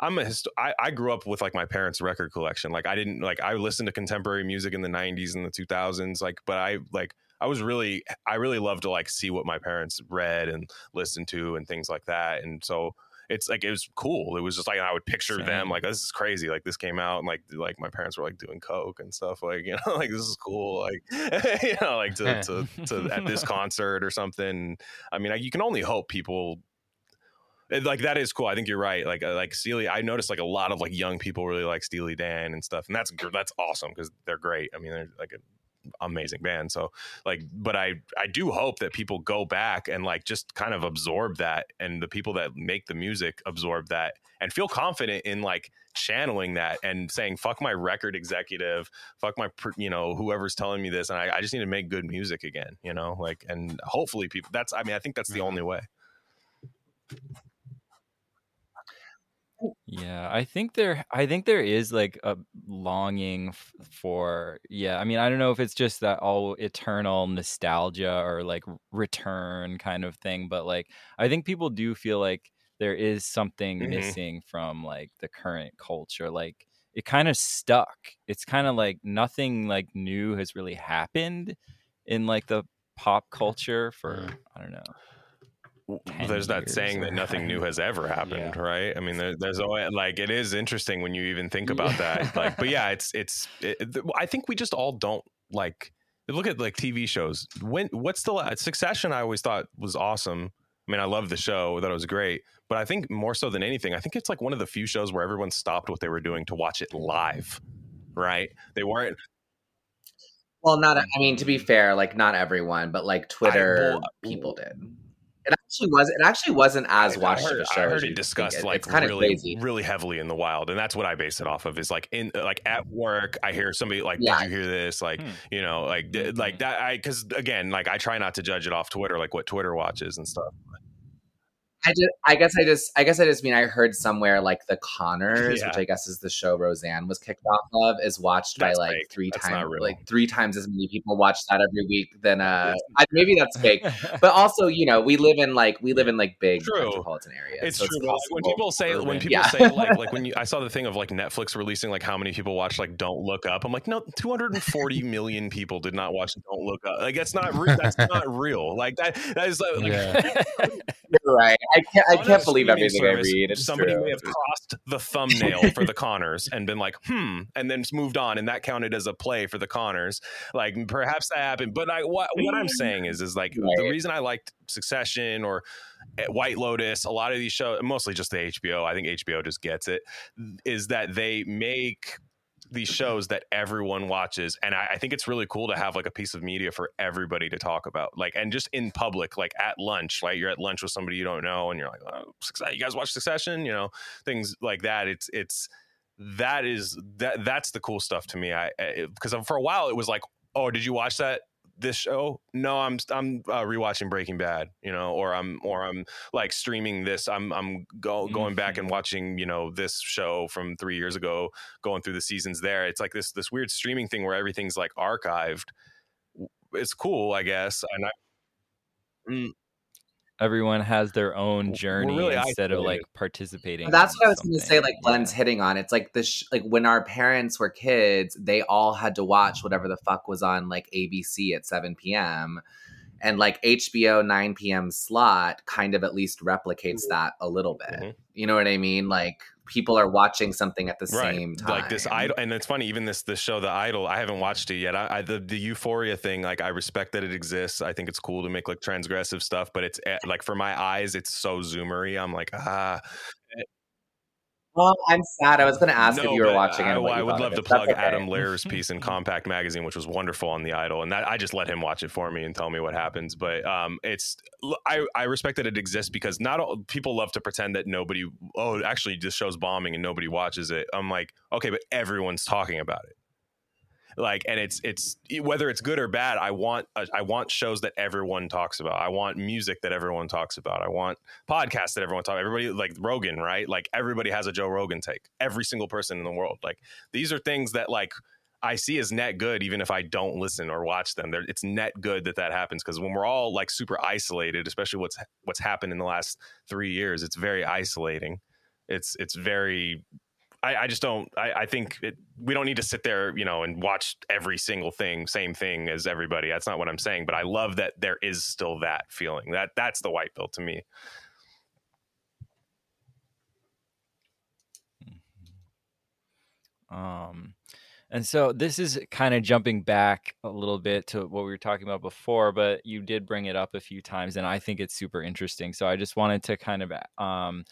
I'm a hist- I, I grew up with like my parents' record collection. Like I didn't like I listened to contemporary music in the 90s and the 2000s. Like, but I like I was really I really loved to like see what my parents read and listened to and things like that. And so it's like it was cool. It was just like I would picture them like this is crazy. Like this came out and like like my parents were like doing coke and stuff. Like you know like this is cool. Like you know like to to, to at this concert or something. I mean I, you can only hope people like that is cool. I think you're right. Like uh, like Steely, I noticed like a lot of like young people really like Steely Dan and stuff, and that's that's awesome because they're great. I mean, they're like an amazing band. So like, but I I do hope that people go back and like just kind of absorb that, and the people that make the music absorb that and feel confident in like channeling that and saying fuck my record executive, fuck my you know whoever's telling me this, and I, I just need to make good music again. You know, like and hopefully people. That's I mean I think that's the mm-hmm. only way. Yeah, I think there I think there is like a longing f- for yeah, I mean, I don't know if it's just that all eternal nostalgia or like return kind of thing, but like I think people do feel like there is something Mhm. missing from like the current culture. Like it kind of stuck. It's kind of like nothing like new has really happened in like the pop culture for Mm. I don't know. W- 10 there's that years saying that nothing new has ever happened, Yeah. right? I mean, there, there's always like it is interesting when you even think about that. Like, but yeah, it's it's. It, I think we just all don't like look at like TV shows. When what's the la- Succession? I always thought was awesome. I mean, I love the show; that it was great. But I think more so than anything, I think it's like one of the few shows where everyone stopped what they were doing to watch it live. Right? They weren't. Well, not. I mean, to be fair, like not everyone, but like Twitter well, people did. It actually was. It actually wasn't as I- watched I heard, of a show. I heard you it discussed It- like it's kind of really, crazy. really heavily in the wild, and that's what I base it off of. Is like in like at work, I hear somebody like, Yeah. "Did you hear this?" Like Hmm. you know, like d- like Mhm. that. I because again, like I try not to judge it off Twitter, like what Twitter watches and stuff. I just, I guess I just, I guess I just mean I heard somewhere like the Conners, Yeah. which I guess is the show Roseanne was kicked off of, is watched That's by like fake. three times, like three times as many people watch that every week than uh, I, maybe that's fake. But also, you know, we live in like we live in like big True. metropolitan areas. It's so true. like, when people say when people yeah. say like like when you I saw the thing of like Netflix releasing like how many people watch like Don't Look Up. I'm like, no, 240 million people did not watch Don't Look Up. Like that's not real. That's not real. Like that that is like, Yeah. You're right. I can't, I can't believe everything I read. It's somebody true. may have crossed the thumbnail for the Conners and been like, hmm, and then moved on, and that counted as a play for the Conners. Like perhaps that happened, but I what what I'm saying is is like the reason I liked Succession or eh, White Lotus, a lot of these shows, mostly just the HBO. I think HBO just gets it. Is that they make these shows that everyone watches and I, I think it's really cool to have like a piece of media for everybody to talk about like and just in public like at lunch like you're at lunch with somebody you don't know and you're like oh, you guys watch succession? You know things like that. It's it's that is that that's the cool stuff to me. I because for a while it was like oh did you watch that this show no i'm i'm uh, rewatching breaking bad you know or i'm or i'm like streaming this. I'm i'm go, going back and Mhm. watching you know this show from 3 years ago going through the seasons there. It's like this this weird streaming thing where everything's like archived. It's cool i guess and I, Mm, Everyone has their own journey really instead of like participating. But that's what I was going to say. Like Glen's Yeah. hitting on. It's like the sh- like when our parents were kids, they all had to watch whatever the fuck was on like ABC at seven p.m. And like HBO nine p.m. slot kind of at least replicates that a little bit. Mhm. You know what I mean? Like people are watching something at the right. Same time. like this idol and it's funny even this this show the idol i haven't watched it yet. I, I the, the euphoria thing like i respect that it exists. I think it's cool to make like transgressive stuff but it's eh, like for my eyes it's so zoomery. I'm like ah Well, I'm sad. I was going to ask if you were watching it. I, I would love to plug okay. Adam Lehrer's piece in Compact Magazine, which was wonderful on the Idol, and that I just let him watch it for me and tell me what happens. But um, it's I, I respect that it exists because not all people love to pretend that nobody. Oh, actually, this show's bombing and nobody watches it. I'm like, okay, but everyone's talking about it. Like, and it's it's whether it's good or bad. I want uh, I want shows that everyone talks about. I want music that everyone talks about. I want podcasts that everyone talks. Everybody like Rogan, right? Like everybody has a Joe Rogan take. Every single person in the world. Like these are things that like I see as net good, even if I don't listen or watch them. They're, it's net good that that happens because when we're all like super isolated, especially what's what's happened in the last three years, it's very isolating. It's it's very. I, I just don't. I, I think it, we don't need to sit there, you know, and watch every single thing, same thing as everybody. That's not what I'm saying. But I love that there is still that feeling. That that's the white pill to me. Um, and so this is kind of jumping back a little bit to what we were talking about before, but you did bring it up a few times, and I think it's super interesting. So I just wanted to kind of um,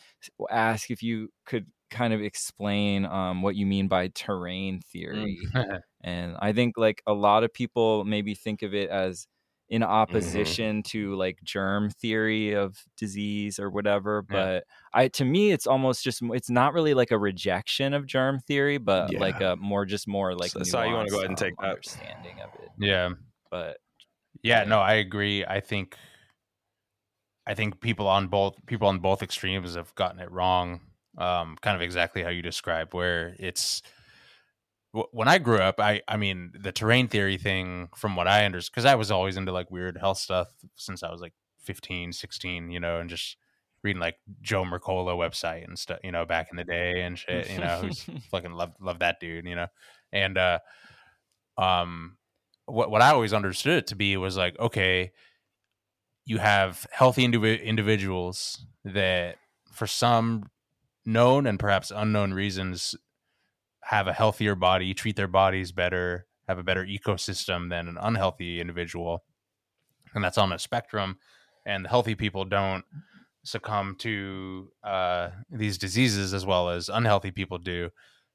ask if you could kind of explain um, what you mean by terrain theory. And I think like a lot of people maybe think of it as in opposition to like germ theory of disease or whatever Yeah. but i to me it's almost just it's not really like a rejection of germ theory but like a more just more like So- so you wanna go ahead and take um, that? understanding of it yeah. but Yeah, Yeah. no, I agree. I think I think people on both people on both extremes have gotten it wrong. Um, kind of exactly how you described, where it's wh- when I grew up, I I mean the terrain theory thing from what I understand because I was always into like weird health stuff since I was like 15, 16, you know, and just reading like Joe Mercola website and stuff, you know, back in the day and shit, you know, who's fucking love love that dude, you know. And uh um what what I always understood it to be was like, okay, you have healthy indivi- individuals that for some known and perhaps unknown reasons have a healthier body, treat their bodies better, have a better ecosystem than an unhealthy individual. And that's on a spectrum. And the healthy people don't succumb to uh, these diseases as well as unhealthy people do,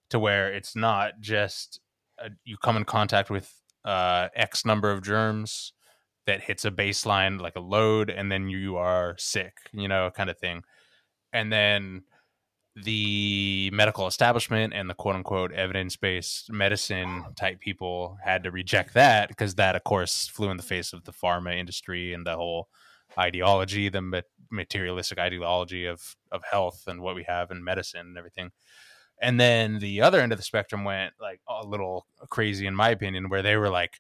to where it's not just uh you come in contact with uh, X number of germs that hits a baseline like a load and then you are sick you know kind of thing and then the medical establishment and the quote unquote evidence based medicine type people had to reject that because that, of course, flew in the face of the pharma industry and the whole ideology, the materialistic ideology of of health and what we have in medicine and everything. And then the other end of the spectrum went like a little crazy, in my opinion, where they were like,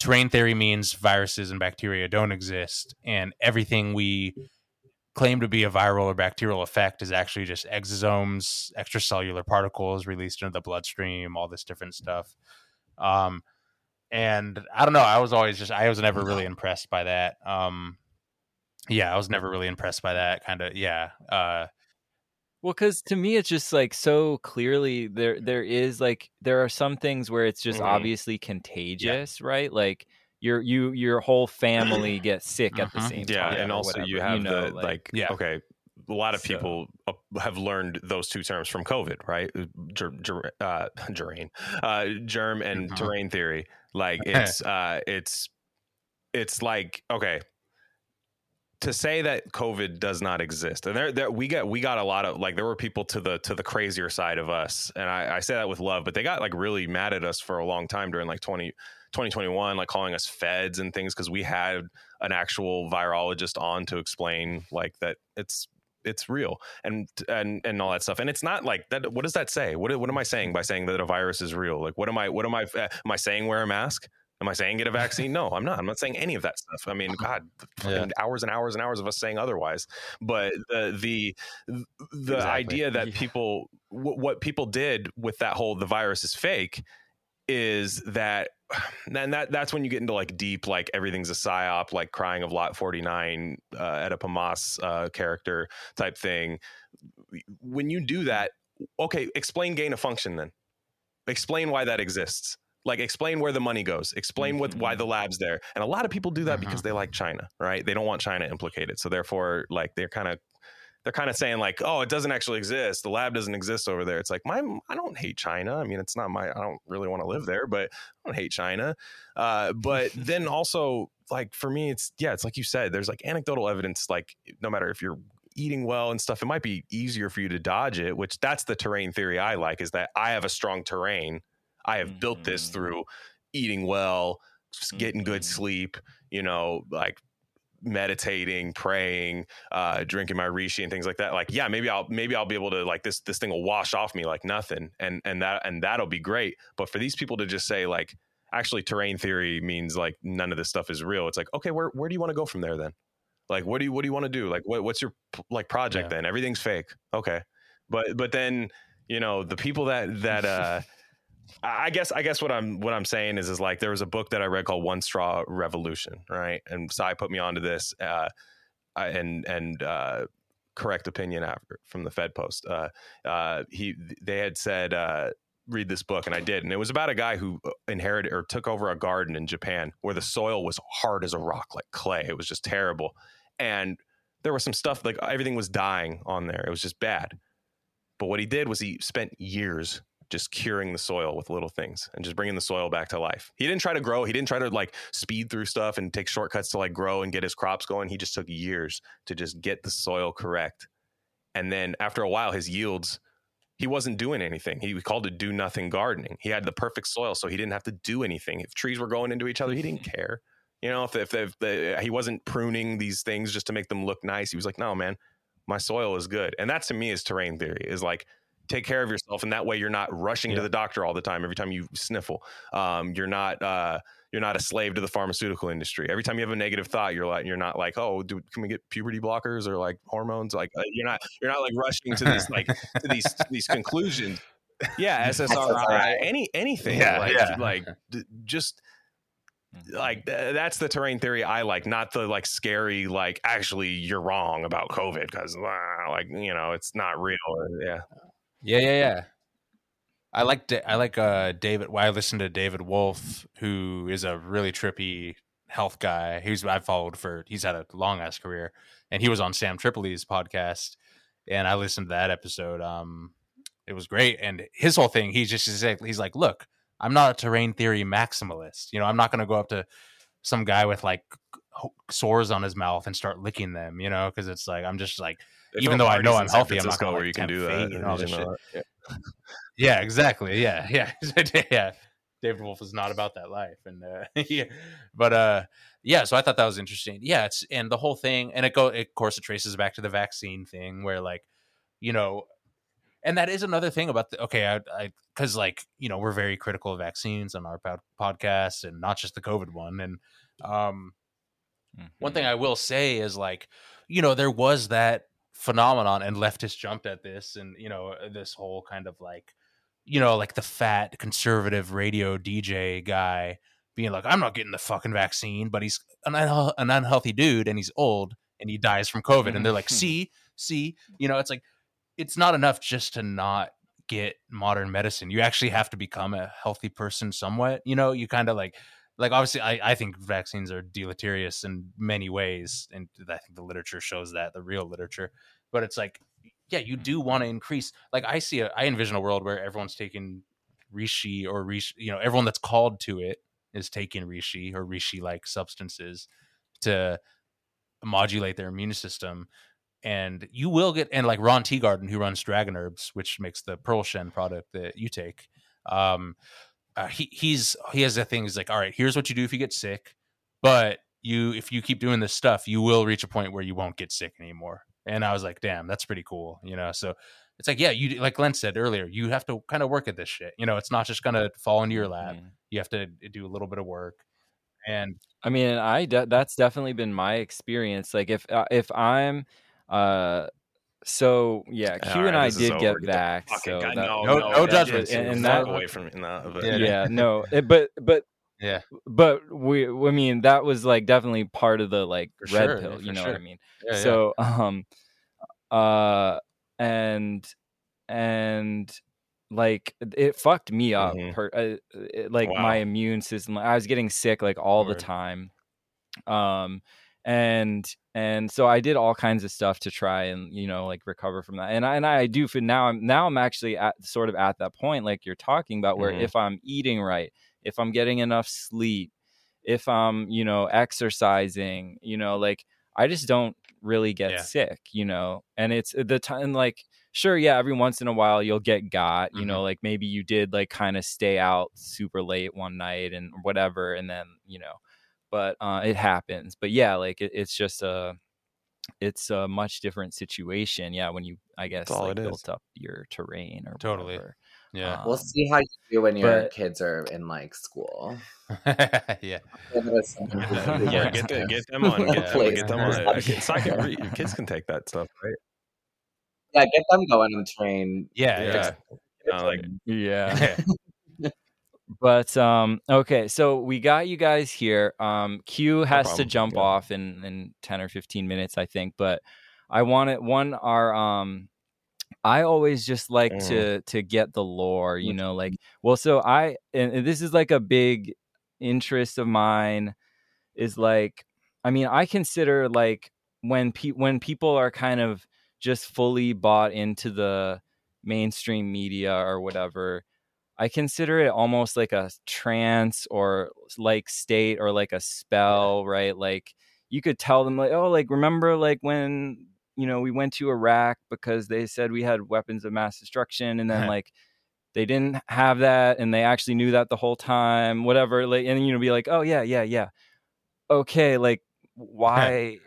terrain theory means viruses and bacteria don't exist, and everything we claim to be a viral or bacterial effect is actually just exosomes, extracellular particles released into the bloodstream, all this different stuff. Um, and I don't know. I was always just I was never really impressed by that. Um, yeah, I was never really impressed by that kind of. Yeah. Uh, well, because to me, it's just like so clearly there there is like there are some things where it's just mm-hmm. obviously contagious, yeah. right? Like your you your whole family gets sick at the mm-hmm. same yeah, time. Yeah, and also whatever. you have you know, the like, like, yeah. okay, a lot of people so. have learned those two terms from COVID, right? Ger, ger, uh, germ, uh, germ and mm-hmm. terrain theory. Like it's uh, it's it's like okay, to say that COVID does not exist, and there, there we got we got a lot of like there were people to the to the crazier side of us, and I, I say that with love, but they got like really mad at us for a long time during like twenty 2021, like calling us feds and things because we had an actual virologist on to explain like that it's it's real and and and all that stuff. And it's not like that what does that say? What what am i saying by saying that a virus is real? Like what am i what am i uh, am i saying wear a mask? Am i saying get a vaccine? No i'm not. I'm not saying any of that stuff. I mean god yeah. hours and hours and hours of us saying otherwise. But the the the exactly. idea that people w- what people did with that whole the virus is fake is that and that that's when you get into like deep like everything's a psyop like crying of lot 49 uh Oedipa Maas uh character type thing. When you do that okay explain gain of function then. Explain why that exists. Like explain where the money goes. Explain what why the mm-hmm. lab's there. And a lot of people do that uh-huh. because they like china right? They don't want china implicated. So therefore like they're kind of they're kind of saying like, oh, it doesn't actually exist. The lab doesn't exist over there. It's like my I don't hate China. I mean, it's not my I don't really want to live there, but I don't hate China. Uh, but then also like for me, it's yeah, it's like you said. There's like anecdotal evidence. Like no matter if you're eating well and stuff, it might be easier for you to dodge it. Which that's the terrain theory I like. Is that I have a strong terrain. I have mm-hmm. built this mm-hmm. through eating well, just getting good mm-hmm. sleep. You know, like meditating, praying, uh, drinking my reishi and things like that, like yeah, maybe I'll maybe I'll be able to like this this thing will wash off me like nothing, and and that and that'll be great. But for these people to just say like actually terrain theory means like none of this stuff is real, it's like okay, where where do you want to go from there then? Like what do you what do you want to do? Like what what's your like project yeah. then? Everything's fake, okay, but but then you know the people that that uh I guess I guess what I'm what I'm saying is is like there was a book that I read called One Straw Revolution, right? And psi put me onto this, uh, and and uh, correct opinion after from the Fed Post. Uh, uh, he they had said uh, read this book, and I did, and it was about a guy who uh, inherited or took over a garden in Japan where the soil was hard as a rock, like clay. It was just terrible, and there was some stuff like everything was dying on there. It was just bad. But what he did was he spent years just curing the soil with little things and just bringing the soil back to life. He didn't try to grow. He didn't try to like speed through stuff and take shortcuts to like grow and get his crops going. He just took years to just get the soil correct. And then after a while, his yields, he wasn't doing anything. He called it do nothing gardening. He had the perfect soil, so he didn't have to do anything. If trees were going into each other, he didn't care. You know, if, if, if the, he wasn't pruning these things just to make them look nice, he was like, no, man, my soil is good. And that to me is terrain theory is like, take care of yourself and that way you're not rushing yeah. to the doctor all the time every time you sniffle um, you're not uh, you're not a slave to the pharmaceutical industry every time you have a negative thought you're like you're not like oh do, can we get puberty blockers or like hormones like uh, you're not you're not like rushing to these like to these these conclusions yeah ssri any anything yeah, like yeah. like d- just mm-hmm. like th- that's the terrain theory I like, not the like scary like actually you're wrong about COVID because uh, like you know it's not real. Yeah, yeah, yeah, yeah. I like I like uh David. Well, I listen to David Wolfe, who is a really trippy health guy. He's I've followed for he's had a long ass career, and he was on Sam Tripoli's podcast, and I listened to that episode. Um, it was great, and his whole thing, he's just he's like, look, I'm not a terrain theory maximalist. You know, I'm not going to go up to some guy with like sores on his mouth and start licking them, you know, because it's like I'm just like even though I know I'm healthy, I'm not gonna, where you can do that. and all this shit. that. Yeah, exactly. Yeah, yeah, yeah. David Wolfe is not about that life, and uh, yeah, but uh, yeah. So I thought that was interesting. Yeah, it's and the whole thing, and it go. Of course, it traces back to the vaccine thing, where like, you know, and that is another thing about the okay, I, I, because like you know we're very critical of vaccines on our pod- podcast, and not just the COVID one, and um, one thing I will say is like, you know, there was that phenomenon and leftists jumped at this and, you know, uh, this whole kind of like, you know, like the fat conservative radio DJ guy being like, I'm not getting the fucking vaccine, but he's an, an unhealthy dude and he's old and he dies from COVID. And they're like, mm-hmm. see, see, you know, it's like, it's not enough just to not get modern medicine. You actually have to become a healthy person somewhat, you know, you kind of like, like obviously I, I think vaccines are deleterious in many ways and i think the literature shows that the real literature but it's like yeah you do want to increase like i see a i envision a world where everyone's taking reishi or reishi you know everyone that's called to it is taking reishi or reishi like substances to modulate their immune system and you will get and like ron teagarden who runs dragon herbs which makes the pearl shen product that you take um uh, he he's he has a thing. He's like, all right, here's what you do if you get sick, but you if you keep doing this stuff, you will reach a point where you won't get sick anymore. And I was like, damn, that's pretty cool, you know. So it's like, yeah, you like Glen said earlier, you have to kind of work at this shit. You know, it's not just gonna fall into your lap. Mhm. You have to do a little bit of work. And I mean, I de- that's definitely been my experience. Like if uh, if I'm uh so yeah, Q All and right, I did get over. Get the back. So that, no, no- no, no judgment. And- and that- away from me. No, but- Yeah. yeah, no, it, but but yeah, but we I mean that was like definitely part of the like For red sure, pill. You know sure. what I mean? yeah, yeah. so um uh and and like it fucked me up Mhm. per, uh, it, like Wow. my immune system i was getting sick like all the time um and and so i did all kinds of stuff to try and you know like recover from that and i and i do for now i'm now i'm actually at sort of at that point like you're talking about where Mhm. if i'm eating right if i'm getting enough sleep if i'm you know exercising you know like i just don't really get Yeah. sick you know and it's the time like sure yeah every once in a while you'll get got you Mhm. know like maybe you did like kind of stay out super late one night and whatever and then you know but uh it happens but yeah like it, it's just a it's a much different situation yeah when you i guess all like it is. built up your terrain or Totally. whatever. yeah, We'll Um, see how you do when your but- kids are in like school. yeah. yeah, Yeah. get, the, get them on. Get, them, Please. get them on. It's not gonna re- your kids can take that stuff, right? Yeah, get them going on the train. Yeah, Yeah. yeah. Uh, like yeah but um okay so we got you guys here um q has to jump Yeah. off in in 10 or 15 minutes i think but i want it one our um i always just like Mhm. to to get the lore you know like well so i and, and this is like a big interest of mine is like i mean i consider like when pe- when people are kind of just fully bought into the mainstream media or whatever i consider it almost like a trance or like state or like a spell right? Like you could tell them like oh like remember like when you know we went to iraq because they said we had weapons of mass destruction and then like they didn't have that and they actually knew that the whole time whatever like and you know be like oh yeah yeah yeah. Okay like why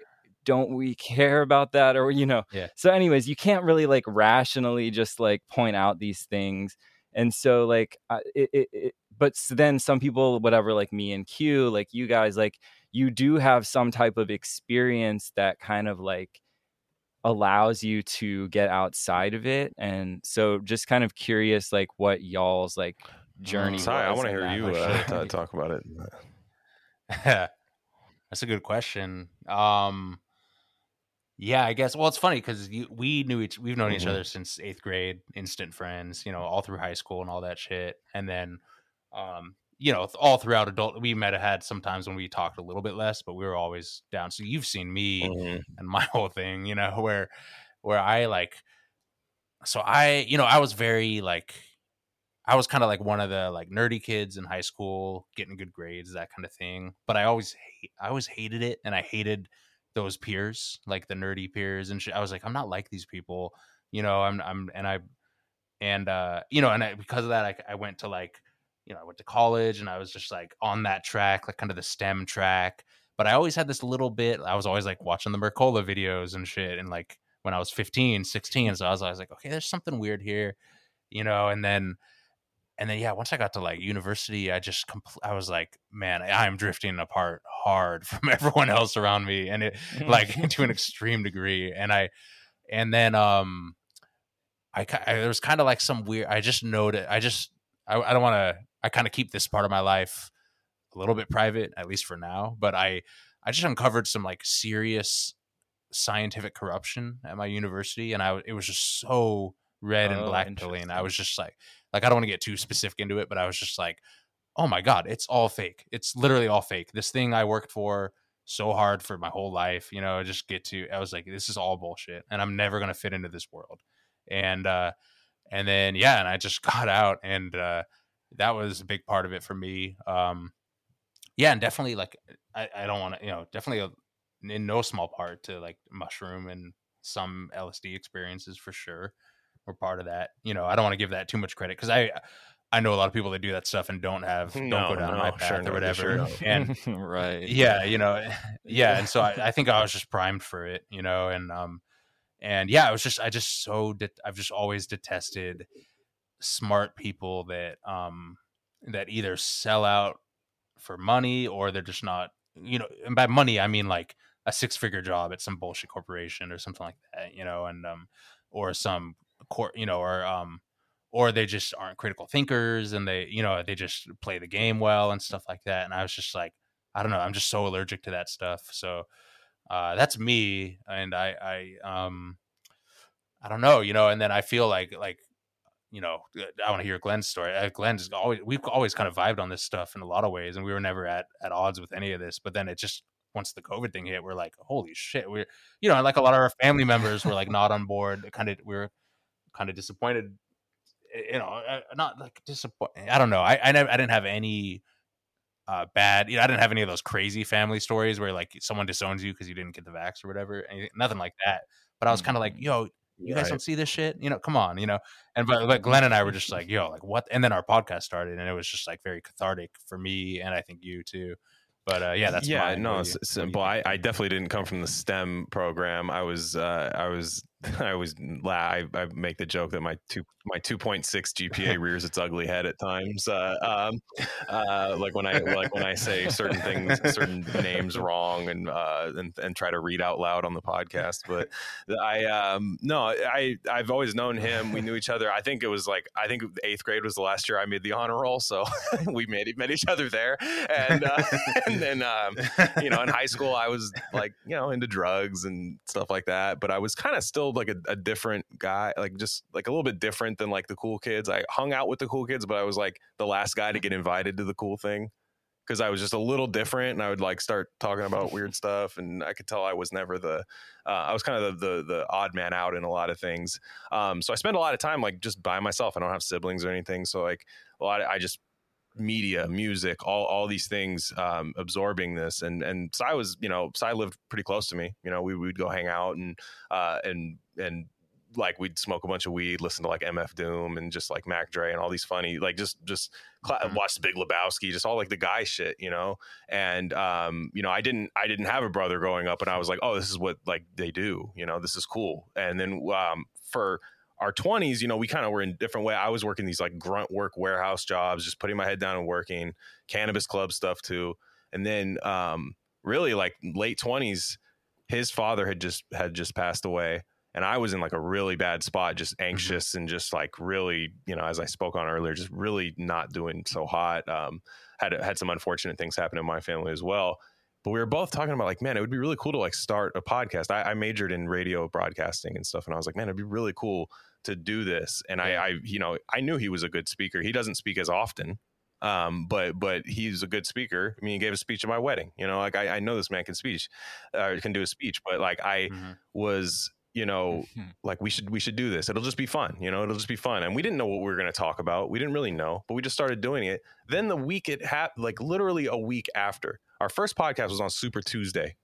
don't we care about that? or you know. Yeah. so anyways you can't really like rationally just like point out these things and so like I- it, it, it but then some people whatever like me and q like you guys like you do have some type of experience that kind of like allows you to get outside of it and so just kind of curious like what y'all's like journey sorry, I want to hear you uh, talk about it. That's a good question. Um, yeah, I guess. Well, it's funny because we knew each, we've known each Mhm. other since eighth grade, instant friends. You know, all through high school and all that shit. And then, um, you know, all throughout adult, we might have had sometimes when we talked a little bit less, but we were always down. So you've seen me Mhm. and my whole thing, you know, where where I like so I, you know, I was very like I was kind of like one of the like nerdy kids in high school, getting good grades, that kind of thing. But I always hate, I always hated it, and I hated those peers, like the nerdy peers, and shit. I was like, I'm not like these people, you know. I'm, I'm, and I, and uh, you know, and I, because of that, I, I went to like, you know, I went to college, and I was just like on that track, like kind of the STEM track. But I always had this little bit. I was always like watching the Mercola videos and shit, and like when I was 15, 16, so I was always like, okay, there's something weird here, you know. And then and then yeah, once I got to like university, I just compl- I was like, man, I'm drifting apart hard from everyone else around me, and it like to an extreme degree. And I, and then um, I, I there was kind of like some weird. I just noted. I just I, I don't want to. I kind of keep this part of my life a little bit private, at least for now. But I I just uncovered some like serious scientific corruption at my university, and I it was just so red and Oh, black pilling. I was just like, like I don't want to get too specific into it, but I was just like, oh my god, it's all fake. It's literally all fake. This thing I worked for so hard for my whole life, you know, just get to. I was like, this is all bullshit, and I'm never gonna fit into this world. And uh, and then yeah, and I just got out, and uh, that was a big part of it for me. Um, yeah, and definitely like I, I don't want to, you know, definitely a, in no small part to like mushroom and some LSD experiences for sure were part of that. You know, I don't want to give that too much credit because I I know a lot of people that do that stuff and don't have don't No, go down no, my sure, path no, or sure whatever. don't. and right. yeah, you know, yeah, and so I, I think I was just primed for it, you know, and um, and yeah, I was just I just so det- I've just always detested smart people that um that either sell out for money or they're just not, you know, and by money I mean like a six figure job at some bullshit corporation or something like that, you know, and um or some court, you know, or um or they just aren't critical thinkers and they, you know, they just play the game well and stuff like that. And I was just like, I don't know, I'm just so allergic to that stuff. So uh that's me and I I um I don't know, you know, and then I feel like like you know, I want to hear Glen's story. Uh, Glen's always we've always kind of vibed on this stuff in a lot of ways, and we were never at at odds with any of this. But then it just once the COVID thing hit, we're like, holy shit, we're you know, like a lot of our family members were like not on board. Kind of we are kind of disappointed. You know, uh, not like disappointed. I don't know. I I, never, I didn't have any uh bad you know i didn't have any of those crazy family stories where like someone disowns you because you didn't get the vax or whatever anything, nothing like that but i was kind of like yo you guys Right. don't see this shit you know come on you know and but, but glen and i were just like yo like what and then our podcast started and it was just like very cathartic for me and i think you too but uh yeah that's yeah no What do it's you- what you simple? I, I definitely didn't come from the stem program i was uh i was i was la- I, I make the joke that my two my 2.6 gpa rears its ugly head at times uh um uh like when i like when i say certain things certain names wrong and uh and, and try to read out loud on the podcast but i um no i i've always known him. We knew each other. I think it was like i think eighth grade was the last year i made the honor roll so we made met each other there. And uh and then um you know in high school i was like you know into drugs and stuff like that but i was kind of still like a, a different guy like just like a little bit different than like the cool kids. I hung out with the cool kids but i was like the last guy to get invited to the cool thing because i was just a little different and i would like start talking about weird stuff and i could tell i was never the uh, i was kind of the, the the odd man out in a lot of things. Um so i spent a lot of time like just by myself. I don't have siblings or anything so like a lot of, i just media, music, all all these things um, absorbing this. And and psi was, you know, psi lived pretty close to me. You know, we would go hang out and uh, and and like we'd smoke a bunch of weed, listen to like MF Doom and just like Mac Dre and all these funny like just just cla Mhm. watch the Big Lebowski, just all like the guy shit, you know. And um, you know, I didn't I didn't have a brother growing up, and I was like, oh, this is what like they do, you know, this is cool. And then um, for our 20s, you know, we kind of were in different way. I was working these like grunt work warehouse jobs, just putting my head down and working, cannabis club stuff too. And then um really like late 20s, his father had just had just passed away and I was in like a really bad spot, just anxious and just like really, you know, as I spoke on earlier, just really not doing so hot. Um had had some unfortunate things happen in my family as well. But we were both talking about like, man, it would be really cool to like start a podcast. I, I majored in radio broadcasting and stuff, and I was like, man, it'd be really cool to do this. And I, I, you know, I knew he was a good speaker. He doesn't speak as often, um, but but he's a good speaker. I mean, he gave a speech at my wedding. You know, like I, I know this man can speech, uh, can do a speech, but like I Mhm. was you know, like we should we should do this. It'll just be fun, you know. It'll just be fun. And we didn't know what we were going to talk about. We didn't really know, but we just started doing it. Then the week it happened, like literally a week after, our first podcast was on Super Tuesday,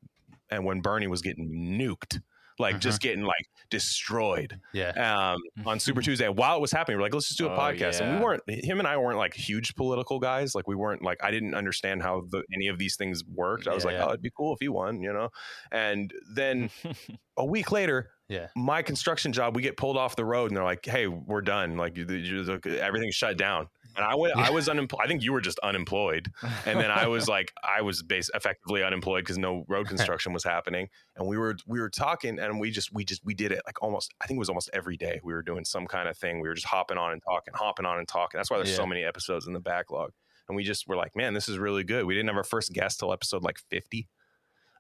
and when Bernie was getting nuked, like Mhm. just getting like destroyed Yeah. um, on Super Tuesday. While it was happening, we're like, let's just do a Oh, podcast. And we weren't, him and I weren't like huge political guys. Like we weren't like, I didn't understand how the, any of these things worked. I was Yeah, like, yeah. oh, it'd be cool if you won, you know? And then a week later, Yeah. my construction job, we get pulled off the road and they're like, hey, we're done. Like you, you, everything's shut down. And I went, I was unemployed. I think you were just unemployed. And then I was like, I was base effectively unemployed because no road construction was happening. And we were, we were talking and we just, we just, we did it like almost, I think it was almost every day. We were doing some kind of thing. We were just hopping on and talking, hopping on and talking. That's why there's so many episodes in the backlog. And we just were like, man, this is really good. We didn't have our first guest till episode like 50.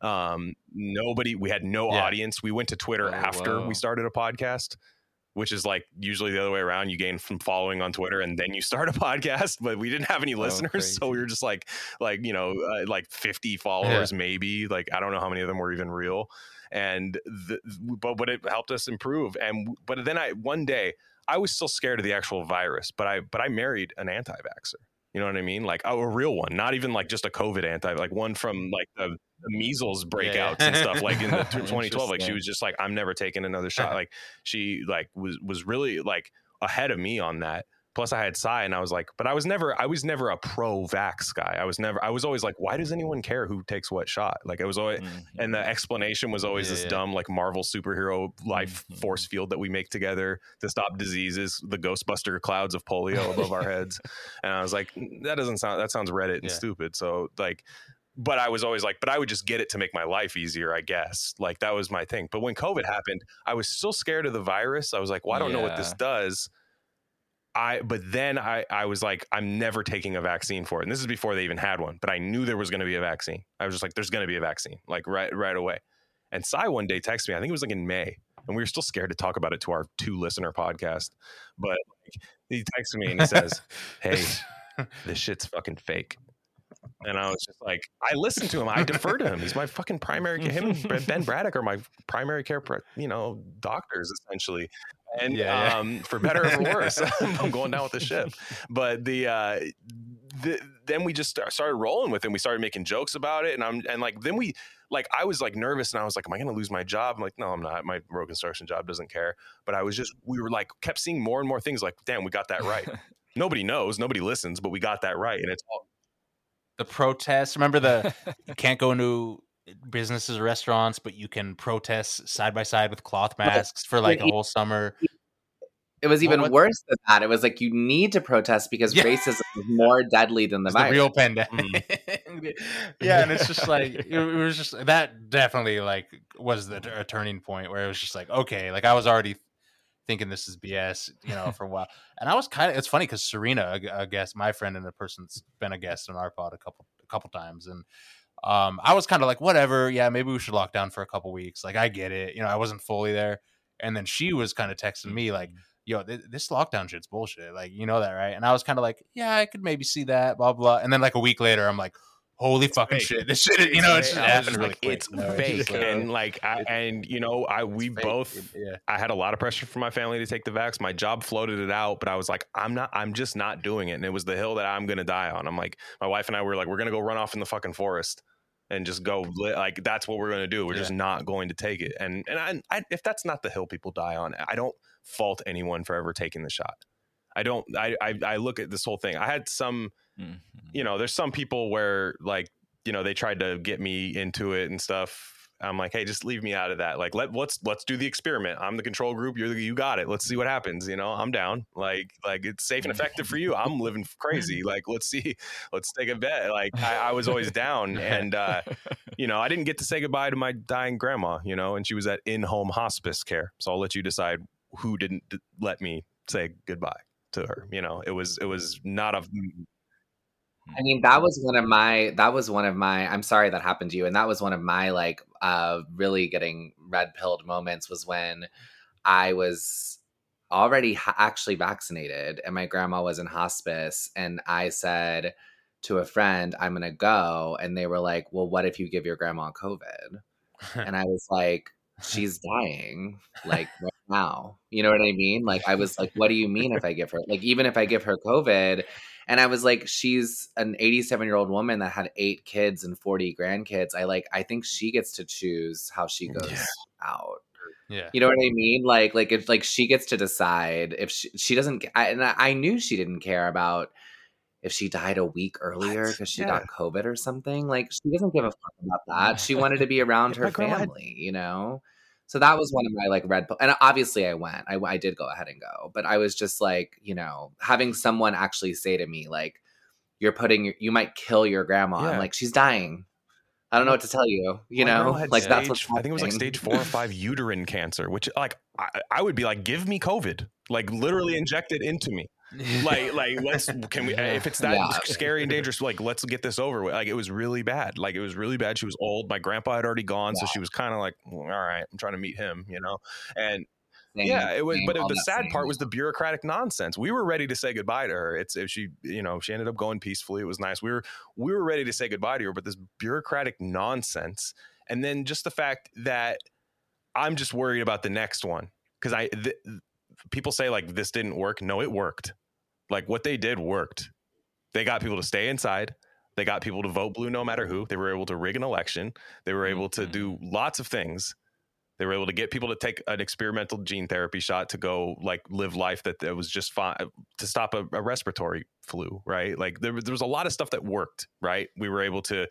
Um, nobody, we had no Yeah. audience. We went to Twitter Oh, after wow. we started a podcast, which is like usually the other way around. You gain from following on Twitter and then you start a podcast, but we didn't have any listeners. so we were just like, like, you know, uh, like 50 followers, maybe like, I don't know how many of them were even real. And the, but, but it helped us improve. And, but then I, one day I was still scared of the actual virus, but I, but I married an anti-vaxxer. You know what I mean? Like oh, a real one, not even like just a COVID anti, like one from mm. like the, the measles breakouts yeah. and stuff. Like in the 2012, like she was just like, I'm never taking another shot. Like she like was was really like ahead of me on that. Plus, I had psi, and I was like, but I was never, I was never a pro-vax guy. I was never, I was always like, why does anyone care who takes what shot? Like, it was always, Mhm. and the explanation was always Yeah, this yeah. dumb like marvel superhero life Mhm. force field that we make together to stop diseases the ghostbuster clouds of polio above our heads and i was like "Mm, that doesn't sound that sounds reddit and Yeah. stupid so like but i was always like but i would just get it to make my life easier i guess like that was my thing but when covid happened i was still scared of the virus i was like well i don't know what this does I but then I I was like I'm never taking a vaccine for it. And this is before they even had one, but I knew there was going to be a vaccine. I was just like there's going to be a vaccine like right right away. And psi one day texted me, I think it was like in May, and we were still scared to talk about it to our two listener podcast. But like, he texted me and he says, "Hey, this shit's fucking fake." And I was just like, I listen to him. I defer to him. He's my fucking primary. Him and Ben Braddock are my primary care, you know, doctors essentially. And Yeah, yeah. um, for better or for worse, I'm going down with the ship. But the, uh, the then we just started rolling with him. We started making jokes about it, and I'm and like then we like I was like nervous, and I was like, "Am I going to lose my job?" I'm like, "No, I'm not. My road construction job doesn't care." But I was just we were like kept seeing more and more things. Like, damn, we got that right. nobody knows, nobody listens, but we got that right, and it's all the protests. Remember the you can't go into businesses or restaurants, but you can protest side by side with cloth masks for like a whole summer. It was even what- worse than that. It was like you need to protest because Yeah. racism is more deadly than the It's the real pandemic. Mm. yeah, and it's just like it, it was just that definitely like was the a turning point where it was just like okay, like I was already thinking this is BS, you know, for a while, and I was kind of it's funny because Serena, a, a guest, my friend and a person that's been a guest on our pod a couple a couple times, and um, I was kind of like whatever, yeah, maybe we should lock down for a couple weeks. Like I get it, you know, I wasn't fully there, and then she was kind of texting me like yo, th- this lockdown shit's bullshit. Like, you know that, right? And I was kind of like, yeah, I could maybe see that, blah, blah. And then like a week later, I'm like, holy fucking fake. shit. This shit, you know, it's just I happened just really like, quick. it's you know, fake, just like, and like, I, and you know, I we fake. both. yeah. I had a lot of pressure from my family to take the vax. My job floated it out, but I was like, I'm not, I'm just not doing it. And it was the hill that I'm going to die on. I'm like, my wife and I were like, we're going to go run off in the fucking forest and just go, like, that's what we're going to do. We're just not going to take it. And, and I, I, if that's not the hill people die on, I don't fault anyone for ever taking the shot. I don't, I, I, I look at this whole thing. I had some, Mhm. you know, there's some people where like, you know, they tried to get me into it and stuff. I'm like, hey, just leave me out of that. Like, let let's let's do the experiment. I'm the control group. You're the, you got it. Let's see what happens. You know, I'm down. Like, like it's safe and effective for you. I'm living crazy. Like, let's see. Let's take a bet. Like, I, I was always down, and uh, you know, I didn't get to say goodbye to my dying grandma. You know, and she was at in-home hospice care. So I'll let you decide who didn't d- let me say goodbye to her. You know, it was it was not a I mean, that was one of my that was one of my I'm sorry that happened to you. And that was one of my like uh really getting red pilled moments was when I was already ha- actually vaccinated and my grandma was in hospice and I said to a friend, I'm gonna go. And they were like, Well, what if you give your grandma COVID? And I was like, she's dying like now. You know what I mean? Like I was like, what do you mean if I give her like even if I give her COVID? And I was like, she's an 87 year old woman that had eight kids and 40 grandkids. I like I think she gets to choose how she goes Yeah. out. Yeah. You know what I mean? Like, like if like she gets to decide if she, she doesn't. I, and I, I knew she didn't care about if she died a week earlier because she Yeah. got COVID or something. Like she doesn't give a fuck about that. She wanted to be around her My grandma had- family. You know. So that was one of my like red. pill- And obviously, I went. I, I did go ahead and go, but I was just like, you know, having someone actually say to me like, "You're putting, your, you might kill your grandma." Yeah. I'm like, she's dying. I don't know what to tell you. You My know, like that's stage- what's I think it was like stage four or five uterine cancer, which like I, I would be like, give me COVID, like literally inject it into me. Like, like let's can we if it's that Yeah. scary and dangerous, like let's get this over with. Like it was really bad. Like it was really bad. She was old. My grandpa had already gone, so she was kind of like, well, all right, I'm trying to meet him, you know. And yeah, it was. But all the sad part was the bureaucratic nonsense. We were ready to say goodbye to her. It's if she, you know, she ended up going peacefully. It was nice. We were we were ready to say goodbye to her, but this bureaucratic nonsense, and then just the fact that I'm just worried about the next one because I th- people say like this didn't work. No, it worked. Like what they did worked. They got people to stay inside. They got people to vote blue no matter who. They were able to rig an election. They were able to do lots of things. They were able to get people to take an experimental gene therapy shot to go like live life that, that was just fine to stop a, a respiratory flu, right? Like there, was- there was a lot of stuff that worked, right? We were able to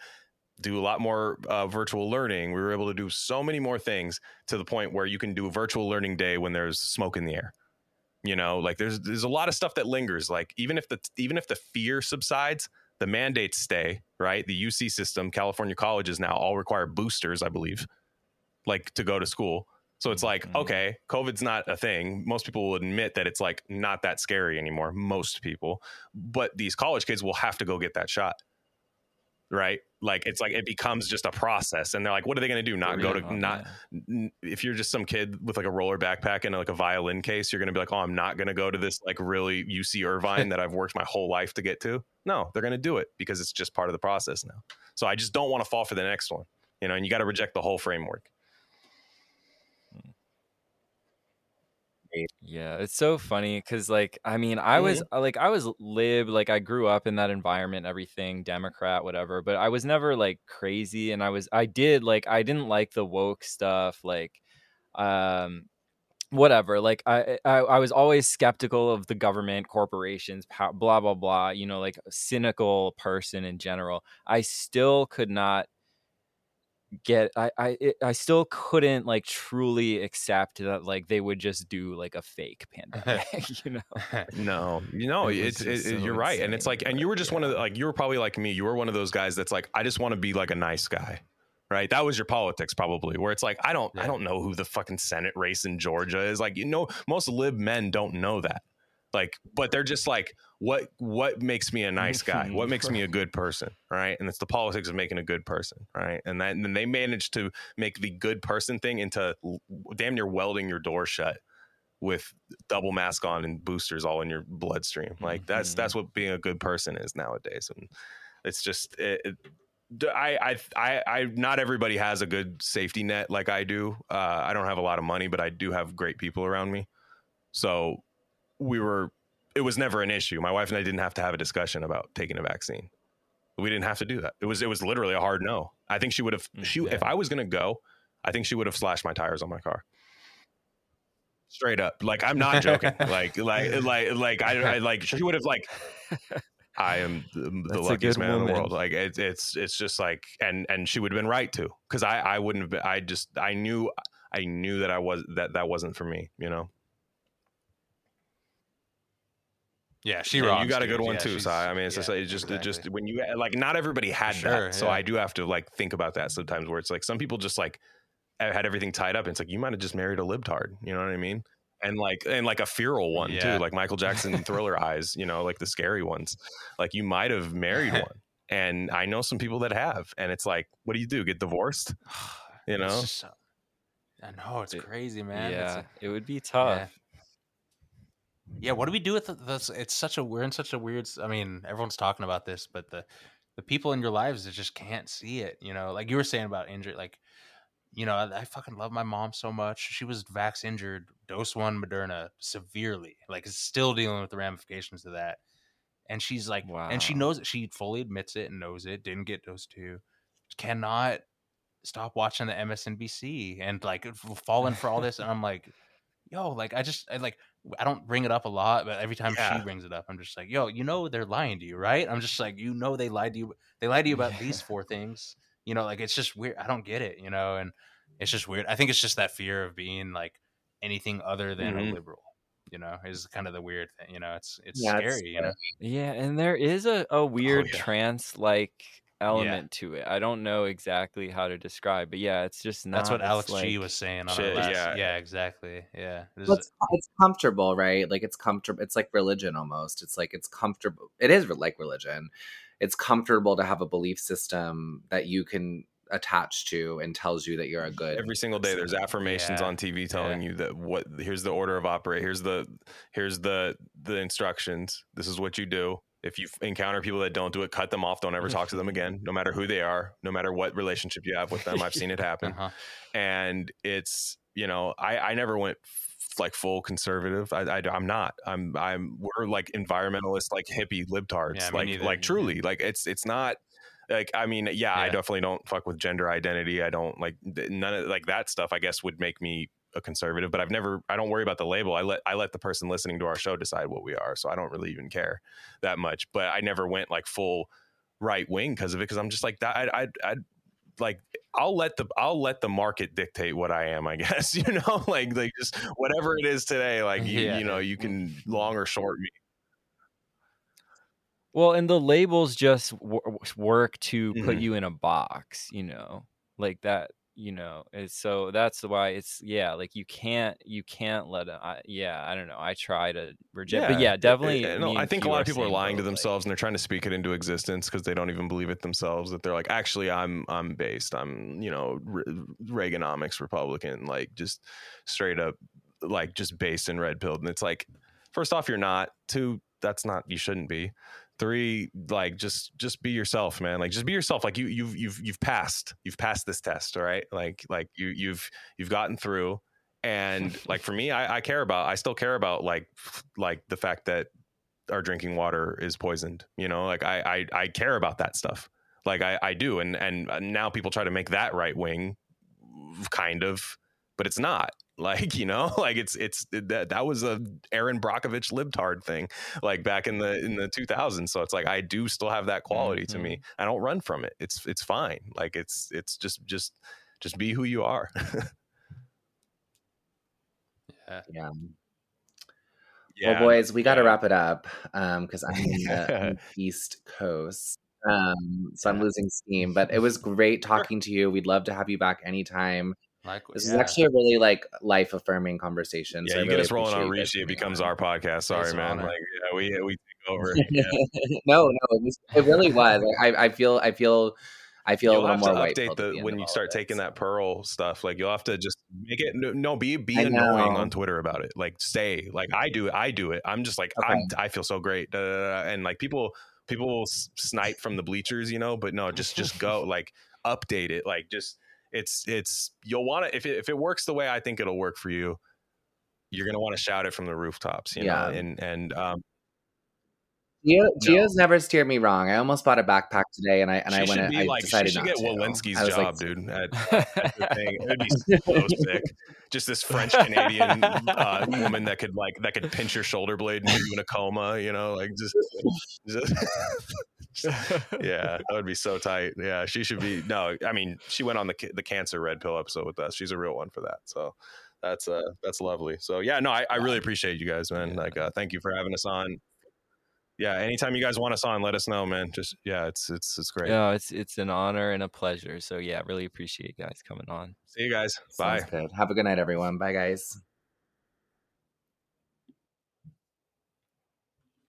do a lot more uh, virtual learning. We were able to do so many more things to the point where you can do a virtual learning day when there's smoke in the air. You know, like there's there's a lot of stuff that lingers. Like even if the even if the fear subsides, the mandates stay. Right, the UC system, California colleges now all require boosters, I believe, like to go to school. So it's like, Mhm. okay, COVID's not a thing. Most people will admit that it's like not that scary anymore. Most people, but these college kids will have to go get that shot right? Like it's like it becomes just a process, and they're like, what are they going to do? Not go to Yeah, not n- if you're just some kid with like a roller backpack and like a violin case, you're going to be like, oh, I'm not going to go to this like really UC Irvine that I've worked my whole life to get to. No, they're going to do it because it's just part of the process now. So I just don't want to fall for the next one, you know. And you got to reject the whole framework. Yeah, it's so funny because, like, I mean, I was uh, like, I was lib, like, I grew up in that environment, everything, Democrat, whatever, but I was never like crazy, and I was, I did like, I didn't like the woke stuff, like, um, whatever. Like, I, I, I was always skeptical of the government, corporations, blah blah blah. You know, like a cynical person in general. I still could not get I I it, I still couldn't like truly accept that like they would just do like a fake pandemic, you know. No, you know, It it's it, so you're right, and it's like, and you were just one of the like you were probably like me. You were one of those guys that's like, I just want to be like a nice guy, right? That was your politics probably, where it's like, I don't, I don't know who the fucking Senate race in Georgia is. Like, you know, most lib men don't know that. Like, but they're just like, what what makes me a nice guy? What makes me a good person, right? And it's the politics of making a good person, right? And then and they managed to make the good person thing into damn near welding your door shut with double mask on and boosters all in your bloodstream. Like that's Mhm. that's what being a good person is nowadays, and it's just it, it, I. not everybody has a good safety net like I do. Uh, I don't have a lot of money, but I do have great people around me. So we were. It was never an issue. My wife and I didn't have to have a discussion about taking a vaccine. We didn't have to do that. It was it was literally a hard no. I think she would have. Mm, She yeah. if I was going to go, I think she would have slashed my tires on my car. Straight up, like I'm not joking. like like like like I, I like she would have like. I am the, the luckiest man in the world. Like it's it's it's just like and and she would have been right to because I I wouldn't have been. I just I knew I knew that I was that that wasn't for me. You know. Yeah, she Yeah, rocks. you got a dude. good one Yeah, too, she's- psi. I mean, it's just yeah, like, it just it just when you like not everybody had sure, that, so yeah. I do have to like think about that sometimes. Where it's like some people just like had everything tied up. And it's like you might have just married a libtard. You know what I mean? And like and like a feral one Yeah. too, like Michael Jackson Thriller eyes. You know, like the scary ones. Like you might have married one. And I know some people that have, and it's like, what do you do? Get divorced? You know? just I know it's It- crazy, man. It's yeah, a- it would be tough. Yeah. What do we do with this? It's such a we're in such a weird. I mean, everyone's talking about this, but the the people in your lives that just can't see it. You know, like you were saying about injury, like you know, I, I fucking love my mom so much. She was vax injured, dose one Moderna severely, like is still dealing with the ramifications of that. And she's like, wow. and she knows it. She fully admits it and knows it. Didn't get dose two. Cannot stop watching the MSNBC and like falling for all this. And I'm like, yo, like I just I like I don't bring it up a lot, but every time Yeah. she brings it up, I'm just like, yo, you know they're lying to you, right? I'm just like, you know they lied to you. They lied to you about these four things. You know, like it's just weird. I don't get it, you know, and it's just weird. I think it's just that fear of being like anything other than Mhm. a liberal. You know, is kind of the weird thing. You know, it's it's Yeah, it's scary. You know, Yeah, and there is a, a weird yeah. trance like element to it. I don't know exactly how to describe, but yeah, it's just not. that's what it's Alex G was saying on our last. yeah. Yeah. exactly. Yeah, This Well, it's, it's comfortable, right? Like it's comfortable. It's like religion almost. It's like it's comfortable. It is like religion. It's comfortable to have a belief system that you can attach to and tells you that you're a good. every single day there's affirmations Yeah. on tv telling you that what here's the order of operate here's the here's the the instructions this is what you do if you encounter people that don't do it cut them off. Don't ever talk to them again no matter who they are no matter what relationship you have with them. I've seen it happen. Uh-huh. and it's you know i i never went f- like full conservative. I, I i'm not. I'm i'm we're like environmentalist like hippie libtards Yeah, like neither. like truly. Like it's it's not like i mean yeah, i definitely don't fuck with gender identity. I don't like none of like that stuff i guess would make me a conservative but i've never i don't worry about the label i let i let the person listening to our show decide what we are so i don't really even care that much but i never went like full right wing because of it because i'm just like that i i i like I'll let the I'll let the market dictate what I am, I guess. You know, like like just whatever it is today, like you, Yeah. you know, you can long or short me. Well, and the labels just w- work to put Mhm. you in a box, you know, like that, you know. It's, so that's why it's yeah, like you can't you can't let it. I, yeah, I don't know. I try to reject, but yeah, definitely. Eh, eh, it- me no, I think a lot of people are lying to boat, like- themselves and they're trying to speak it into existence because they don't even believe it themselves. That they're like, actually, I'm I'm based. I'm you know Re- Reaganomics Republican, like just straight up, like just based in red pilled. And it's like, first off, you're not. Two, that's not. You shouldn't be. Three, like just just be yourself, man. Like just be yourself. Like you you've you've you've passed. You've passed this test, all right? Like like you you've you've gotten through. And like for me, I, I care about. I still care about like like the fact that our drinking water is poisoned. You know, like I I, I care about that stuff. Like I, I do, and and uh, now people try to make that right wing, kind of, but it's not. Like you know, like it's it's that that was a Erin Brockovich libtard thing, like back in the in the 2000s. So it's like I do still have that quality to me. I don't run from it. It's it's fine. Like it's it's just just just be who you are. yeah. Yeah. yeah. Well, boys, we got to yeah. wrap it up because I'm in the, on the East Coast. Um, so I'm losing steam, but it was great talking to you. We'd love to have you back anytime. Like This yeah. is actually a really like life affirming conversation. Yeah, so you really get us rolling on appreciate you Rishi, it becomes on. our podcast. Sorry, man. Like, yeah, we we take over. Yeah. no, no, it, was, it really was. Like, I, I feel, I feel, I feel You'll a little have more to update pilled the when you start taking that pearl stuff. Like you'll have to just make it no, no be be I annoying know. on Twitter about it. Like say like I do I do it. I'm just like I'm I feel so great. Da, da, da, da. And like people people will snipe from the bleachers, you know. But no, just just go like update it. Like just it's it's you'll want to if it, if it works the way I think it'll work for you. You're gonna want to shout it from the rooftops, you Yeah. know, and and um, Gio, Gio's never steered me wrong. I almost bought a backpack today, and I and she I should went. be I like she should not get to. Walensky's job, like, dude. At, thing. It would be so sick. Just this French Canadian uh, woman that could like that could pinch your shoulder blade and put you in a coma. You know, like just, just yeah, that would be so tight. Yeah, she should be. No, I mean, she went on the the cancer red pill episode with us. She's a real one for that. So that's uh that's lovely. So yeah, no, I, I really appreciate you guys, man. Like, uh, thank you for having us on. Yeah, anytime you guys want us on, let us know, man. Just yeah, it's it's it's great. No, it's it's an honor and a pleasure. So yeah, really appreciate you guys coming on. See you guys. Bye. Good. Have a good night, everyone. Bye, guys.